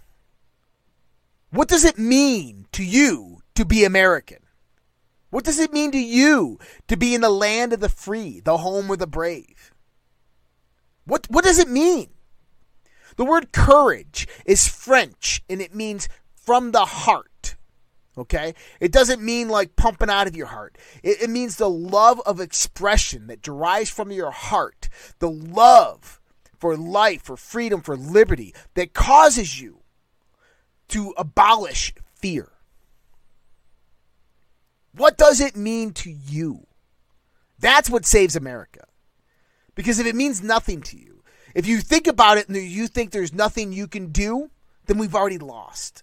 What does it mean to you to be American? What does it mean to you to be in the land of the free, the home of the brave? What what does it mean? The word courage is French and it means from the heart. Okay? It doesn't mean like pumping out of your heart. It, it means the love of expression that derives from your heart. The love for life, for freedom, for liberty that causes you to abolish fear. What does it mean to you? That's what saves America. Because if it means nothing to you, if you think about it and you think there's nothing you can do, then we've already lost.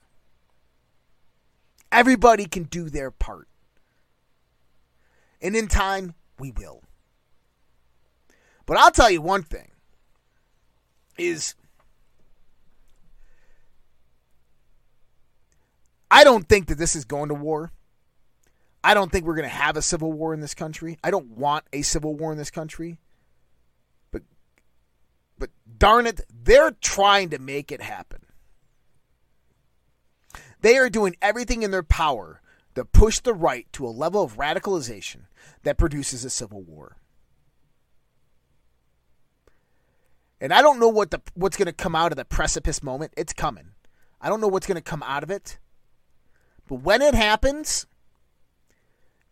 Everybody can do their part. And in time, we will. But I'll tell you one thing is I don't think that this is going to war. I don't think we're going to have a civil war in this country. I don't want a civil war in this country. But but darn it, they're trying to make it happen. They are doing everything in their power to push the right to a level of radicalization that produces a civil war. And I don't know what the what's going to come out of the precipice moment. It's coming. I don't know what's going to come out of it. But when it happens,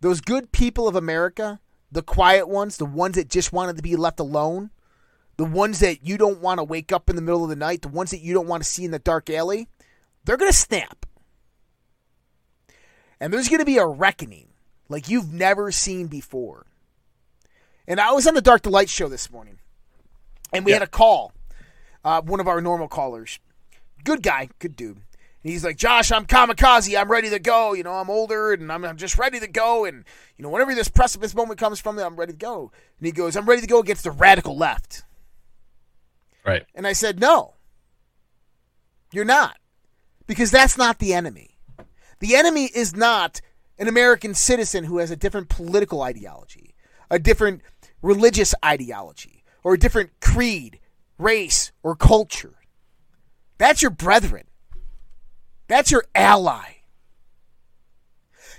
those good people of America, the quiet ones, the ones that just wanted to be left alone, the ones that you don't want to wake up in the middle of the night, the ones that you don't want to see in the dark alley, they're going to snap. And there's going to be a reckoning like you've never seen before. And I was on the Dark to Light show this morning, and we Yeah. had a call. Uh, one of our normal callers, good guy, good dude. He's like, Josh, I'm kamikaze. I'm ready to go. You know, I'm older and I'm, I'm just ready to go. And, you know, whenever this precipice moment comes from, me, I'm ready to go. And he goes, I'm ready to go against the radical left. Right. And I said, No, you're not. Because that's not the enemy. The enemy is not an American citizen who has a different political ideology, a different religious ideology, or a different creed, race, or culture. That's your brethren. That's your ally.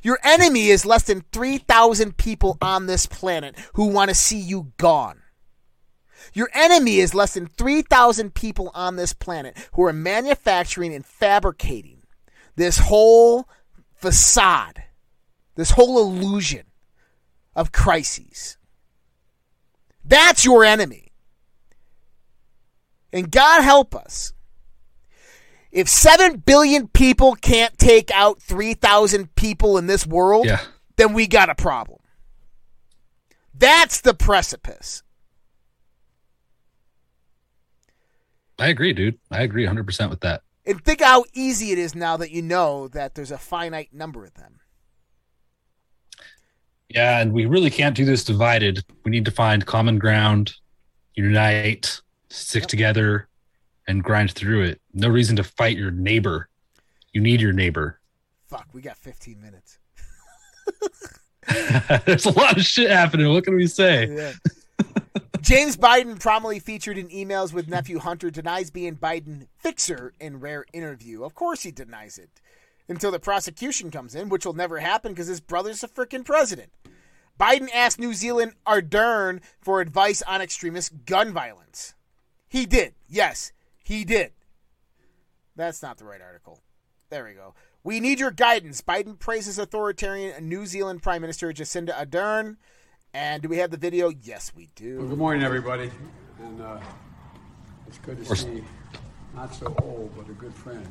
Your enemy is less than 3,000 people on this planet who want to see you gone. Your enemy is less than 3,000 people on this planet who are manufacturing and fabricating this whole facade, this whole illusion of crises. That's your enemy. And God help us. If 7 billion people can't take out 3,000 people in this world, Yeah. then we got a problem. That's the precipice. I agree, dude. I agree 100% with that. And think how easy it is now that you know that there's a finite number of them. Yeah, and we really can't do this divided. We need to find common ground, unite, stick Yep. together, and grind through it. No reason to fight your neighbor. You need your neighbor. Fuck, we got 15 minutes. There's a lot of shit happening. What can we say? Yeah. James Biden, prominently featured in emails with nephew Hunter, denies being Biden fixer in rare interview. Of course he denies it. Until the prosecution comes in, which will never happen because his brother's a freaking president. Biden asked New Zealand Ardern for advice on extremist gun violence. He did. Yes, he did. That's not the right article. There we go. We need your guidance. Biden praises authoritarian New Zealand Prime Minister Jacinda Ardern. And do we have the video? Yes, we Well, do. good morning, everybody. And uh, it's good to see not so old, but a good friend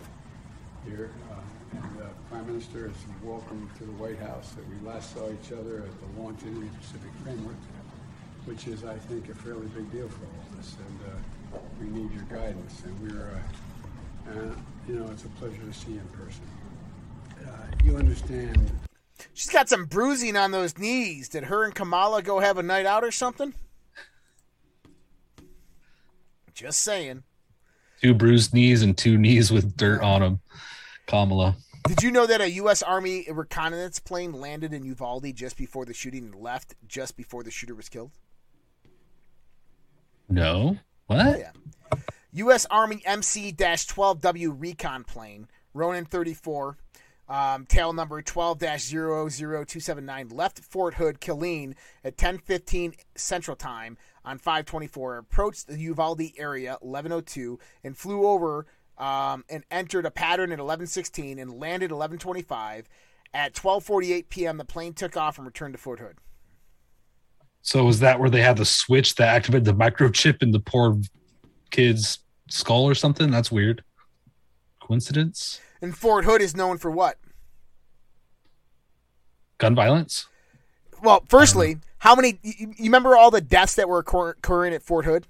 here. Uh, and uh, Prime Minister is welcome to the White House. That we last saw each other at the launch of the Pacific Framework, which is, I think, a fairly big deal for all of us. And uh, we need your guidance. And we're, uh, uh, you know, it's a pleasure to see you in person. Uh, you understand She's got some bruising on those knees. Did her and Kamala go have a night out or something? Just saying. Two bruised knees and two knees with dirt on them. Kamala. Did you know that a U.S. Army reconnaissance plane landed in Uvalde just before the shooting and left just before the shooter was killed? No. What? Yeah. U.S. Army MC 12W recon plane, Ronin 34, um, tail number 12 00279, left Fort Hood, Killeen at 1015 Central Time on 524, approached the Uvalde area 1102, and flew over um, and entered a pattern at 1116 and landed 1125. At 12:48 p.m., the plane took off and returned to Fort Hood. So was that where they had the switch that activated the microchip in the poor kid's skull or something? That's weird. Coincidence? And Fort Hood is known for what? Gun violence? Well, firstly, how many? You, you remember all the deaths that were occurring at Fort Hood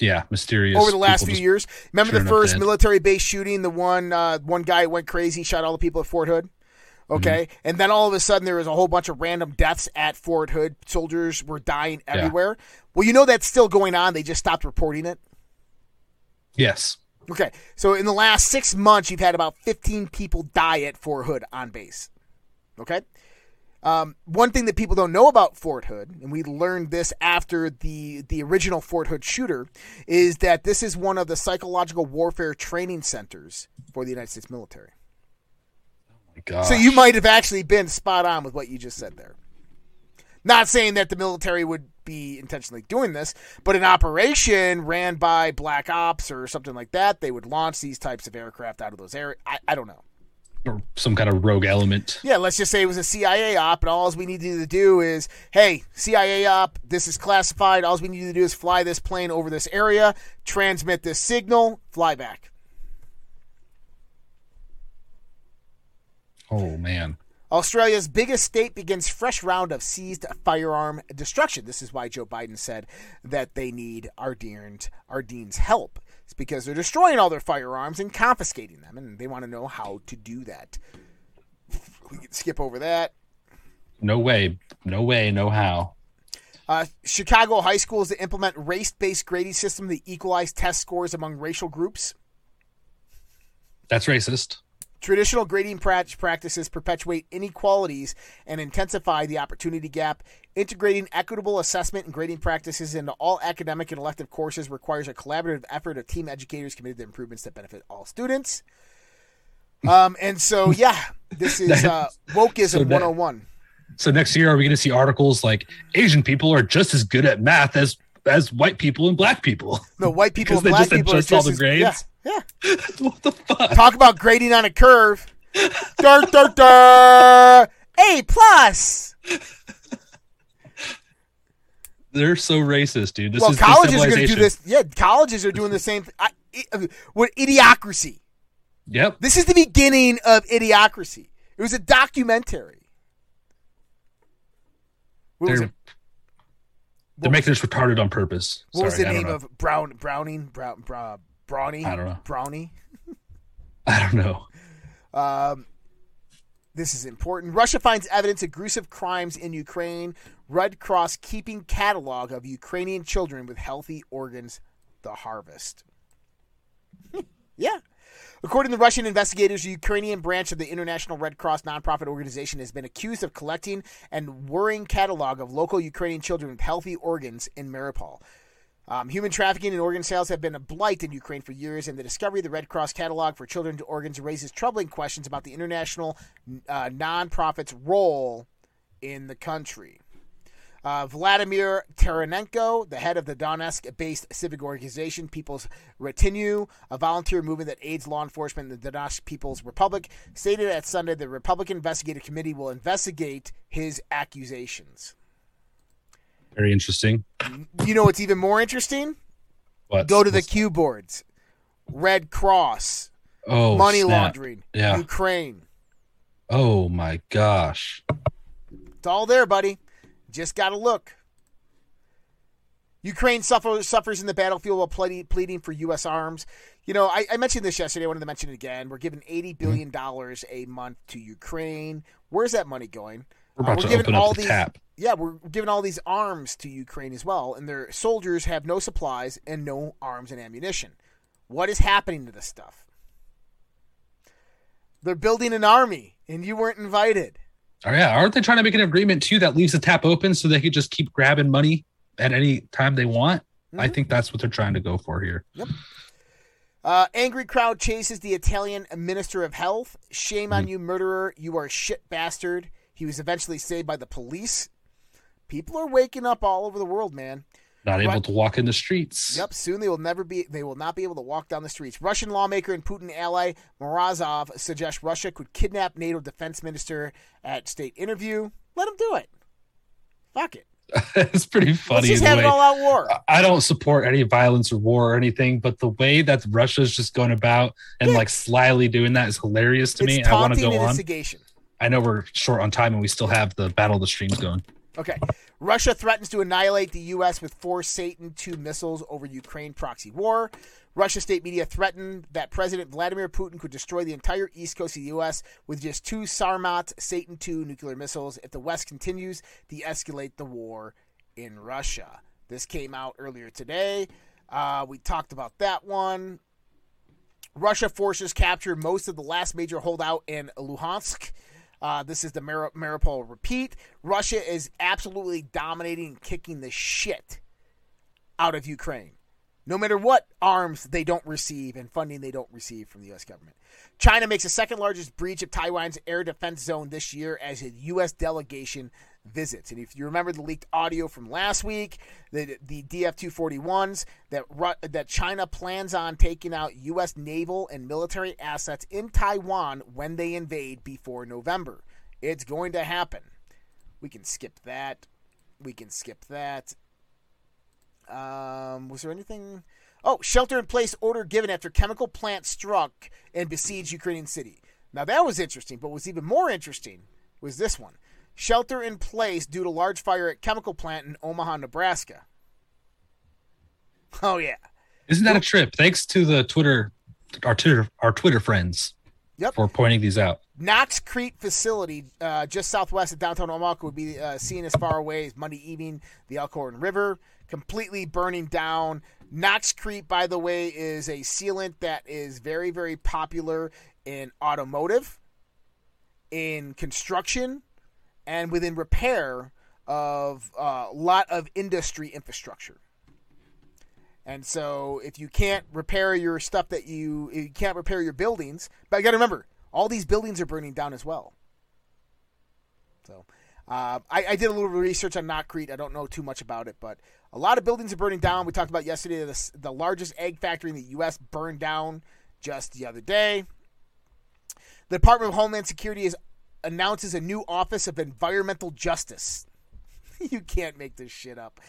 Yeah, mysterious. over the last few years? Remember the first military base shooting? The one uh, one guy went crazy, shot all the people at Fort Hood. Okay, Mm-hmm. and then all of a sudden there was a whole bunch of random deaths at Fort Hood. Soldiers were dying everywhere. Well, you know that's still going on. They just stopped reporting it. Yes. Okay, so in the last six months, you've had about 15 people die at Fort Hood on base. Okay? Um, one thing that people don't know about Fort Hood, and we learned this after the, the original Fort Hood shooter, is that this is one of the psychological warfare training centers for the United States military. So you might have actually been spot on with what you just said there. Not saying that the military would be intentionally doing this, but an operation ran by Black Ops or something like that, they would launch these types of aircraft out of those areas. I, I don't know. or some kind of rogue element. Yeah, let's just say it was a CIA op, and all we need to do is, hey, CIA op, this is classified. All we need to do is fly this plane over this area, transmit this signal, fly back. Oh man. Australia's biggest state begins fresh round of seized firearm destruction. This is why Joe Biden said that they need Ardern's, Ardern's help. It's because they're destroying all their firearms and confiscating them, and they want to know how to do that. We can skip over that. No way. No way. No how. Uh, Chicago high schools to implement race-based grading system to equalize test scores among racial groups. That's racist. Traditional grading practices perpetuate inequalities and intensify the opportunity gap. Integrating equitable assessment and grading practices into all academic and elective courses requires a collaborative effort of team educators committed to improvements that benefit all students. Um, and so, yeah, this is uh, wokeism So that- 101. So next year, are we going to see articles like Asian people are just as good at math as as white people and black people? No, white people Because and they black just people adjust all the as- grades? Yeah, yeah. what the fuck? Talk about grading on a curve. dur, dur, dur. A plus. They're so racist, dude. This well, is colleges are going to do this. Yeah, colleges are doing the same thing. I, I, uh, with idiocracy. Yep. This is the beginning of idiocracy. It was a documentary. What They're it? They're making us retarded on purpose. What was the name know. of Brown Browning Brown Bra, Brownie? I don't know. Brownie. I don't know. Um, this is important. Russia finds evidence of gruesome crimes in Ukraine. Red Cross keeping catalog of Ukrainian children with healthy organs. The harvest. yeah. According to Russian investigators, the Ukrainian branch of the International Red Cross nonprofit organization has been accused of collecting and worrying catalog of local Ukrainian children with healthy organs in Mariupol. Um, human trafficking and organ sales have been a blight in Ukraine for years, and the discovery of the Red Cross catalog for children's organs raises troubling questions about the international uh, nonprofit's role in the country. Uh, Vladimir Taranenko, the head of the Donetsk based civic organization People's Retinue, a volunteer movement that aids law enforcement in the Donetsk People's Republic, stated at Sunday the Republican Investigative Committee will investigate his accusations. Very interesting. You know what's even more interesting? What? Go to the Q boards. Red Cross, oh money snap. laundering, Yeah. Ukraine. Oh my gosh. It's all there, buddy. Just got to look. Ukraine suffer, suffers in the battlefield while pleading, pleading for U.S. arms. You know, I, I mentioned this yesterday. I wanted to mention it again. We're giving $80 billion a month to Ukraine. Where's that money going? We're Uh, about to giving open up all the these, tap. Yeah, we're giving all these arms to Ukraine as well, and their soldiers have no supplies and no arms and ammunition. What is happening to this stuff? They're building an army, and you weren't invited. Oh yeah, aren't they trying to make an agreement too that leaves the tap open so they could just keep grabbing money at any time they want? I Mhm. think that's what they're trying to go for here. Uh, angry crowd chases the Italian minister of health. Shame Hmm. on you, murderer! You are a shit bastard. He was eventually saved by the police. People are waking up all over the world, man. Not able to walk in the streets. Yep, soon they will never be they will not be able to walk down the streets. Russian lawmaker and Putin ally Morozov suggests Russia could kidnap NATO defense minister at state interview. Let him do it. Fuck it. it's pretty Let's funny. just the have an all-out war. I don't support any violence or war or anything, but the way that Russia's just going about and Yeah. like slyly doing that is hilarious to me. I want to go on. I know we're short on time and we still have the Battle of the Streams going. Okay. Russia threatens to annihilate the U.S. with four Satan 2 missiles over Ukraine proxy war. Russia state media threatened that President Vladimir Putin could destroy the entire east coast of the U.S. with just two Sarmat Satan 2 nuclear missiles if the West continues to escalate the war in Russia. This came out earlier today. Uh, we talked about that one. Russia forces capture most of the last major holdout in Luhansk. Uh, this is the Mar- Mariupol repeat. Russia is absolutely dominating and kicking the shit out of Ukraine. No matter what arms they don't receive and funding they don't receive from the U.S. government. China makes the second largest breach of Taiwan's air defense zone this year as a U.S. delegation visits. And if you remember the leaked audio from last week, the the DF-241s that that China plans on taking out U.S. naval and military assets in Taiwan when they invade before November. It's going to happen. We can skip that. We can skip that. Um, was there anything? Oh, shelter in place order given after chemical plant struck and besieged Ukrainian city. Now that was interesting, but was even more interesting was this one. Shelter in place due to large fire at chemical plant in Omaha, Nebraska. Oh yeah. Isn't that a trip? Thanks to the Twitter our Twitter our Twitter friends yep. for pointing these out. Nox-Crete facility, uh, just southwest of downtown Omaha, would be uh, seen as far away as Monday evening. The Elkhorn River completely burning down. Nox-Crete, by the way, is a sealant that is very, very popular in automotive, in construction, and within repair of a uh, lot of industry infrastructure. And so, if you can't repair your stuff that you you can't repair your buildings, but you got to remember, all these buildings are burning down as well. So, uh, I, I, did a little research on Nox-Crete. I don't know too much about it, but a lot of buildings are burning down. We talked about yesterday the, the largest egg factory in the U.S. burned down just the other day. The Department of Homeland Security is, announces a new Office of Environmental Justice. you can't make this shit up.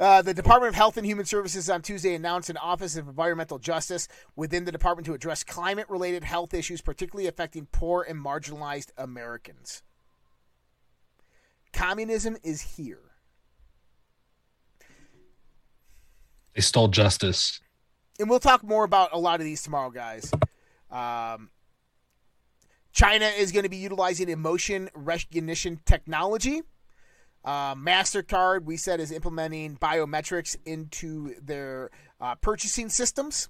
Uh, the Department of Health and Human Services on Tuesday announced an Office of Environmental Justice within the department to address climate related health issues, particularly affecting poor and marginalized Americans. Communism is here. They stole justice. And we'll talk more about a lot of these tomorrow, guys. Um, China is going to be utilizing emotion recognition technology. Uh, MasterCard, we said, is implementing biometrics into their uh, purchasing systems.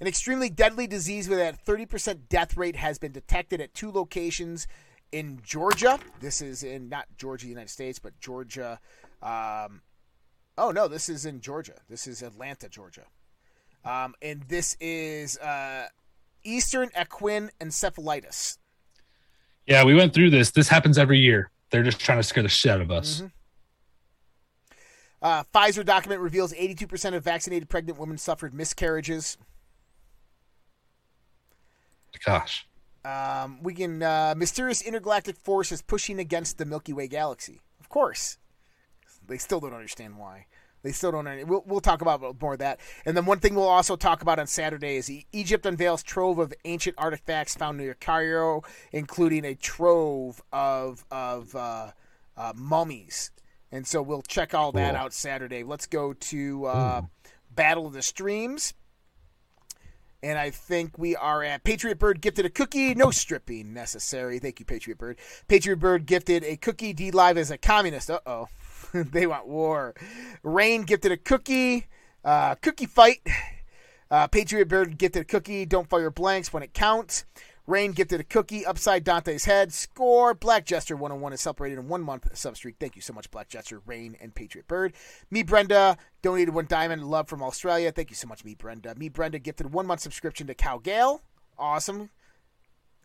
An extremely deadly disease with a 30% death rate has been detected at two locations in Georgia. This is in not Georgia, United States, but Georgia. Um, oh no, this is in Georgia. This is Atlanta, Georgia. Um, and this is uh, Eastern equine encephalitis. Yeah, we went through this. This happens every year. They're just trying to scare the shit out of us. Mm-hmm. Uh, Pfizer document reveals 82% of vaccinated pregnant women suffered miscarriages. Gosh. Um, we can uh, mysterious intergalactic force is pushing against the Milky Way galaxy. Of course, they still don't understand why. They still don't. We'll, we'll talk about more of that. And then one thing we'll also talk about on Saturday is Egypt unveils trove of ancient artifacts found near Cairo, including a trove of of uh, uh, mummies. And so we'll check all that cool. out Saturday. Let's go to uh, Battle of the Streams. And I think we are at Patriot Bird gifted a cookie. No stripping necessary. Thank you, Patriot Bird. Patriot Bird gifted a cookie. DLive as a communist. Uh oh. they want war. Rain gifted a cookie. Uh, cookie fight. Uh, Patriot Bird gifted a cookie. Don't fire blanks when it counts. Rain gifted a cookie upside Dante's head. Score. Black Jester 101 is celebrated in one month sub streak. Thank you so much, Black Jester, Rain, and Patriot Bird. Me Brenda donated one diamond. Love from Australia. Thank you so much, Me Brenda. Me Brenda gifted one month subscription to Cal Gale. Awesome.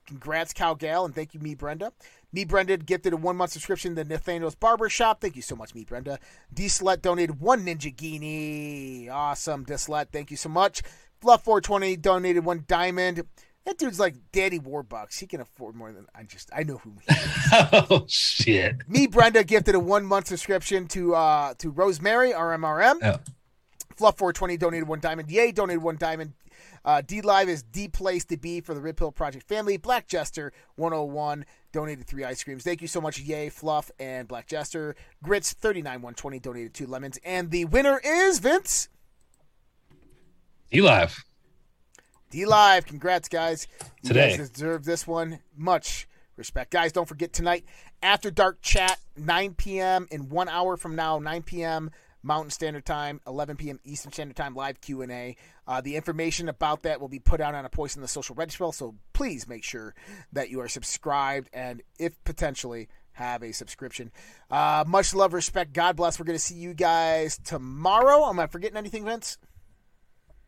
Congrats, Cal Gale, and thank you, Me Brenda. Me Brenda gifted a one month subscription to Nathaniel's Barber Shop. Thank you so much, Me Brenda. D Slut donated one Ninja Genie. Awesome, Dislet. Thank you so much. Fluff 420 donated one diamond. That dude's like Daddy Warbucks. He can afford more than I just. I know who he is. oh shit! Me, Brenda gifted a one month subscription to uh to Rosemary RMRM. Oh. Fluff four twenty donated one diamond. Yay donated one diamond. Uh, DLive is the place to be for the Rip Hill Project family. Black Jester 101 donated three ice creams. Thank you so much, Yay, Fluff, and Black Jester. Grits 39 120 donated two lemons. And the winner is Vince. DLive. D Live, congrats, guys. You Today. guys deserve this one. Much respect. Guys, don't forget tonight, After Dark Chat, 9 p.m. in one hour from now, 9 p.m. Mountain Standard Time, 11 p.m. Eastern Standard Time, live Q&A. Uh, the information about that will be put out on a post in the social register, so please make sure that you are subscribed and, if potentially, have a subscription. Uh, much love, respect, God bless. We're going to see you guys tomorrow. Am I forgetting anything, Vince?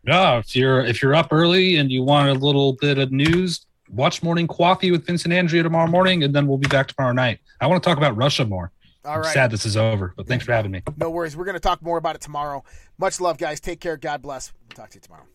No, if you're if you're up early and you want a little bit of news, watch Morning Coffee with Vince and Andrea tomorrow morning, and then we'll be back tomorrow night. I want to talk about Russia more. All right. sad this is over, but thanks for having me. No worries. We're going to talk more about it tomorrow. Much love, guys. Take care. God bless. We'll talk to you tomorrow.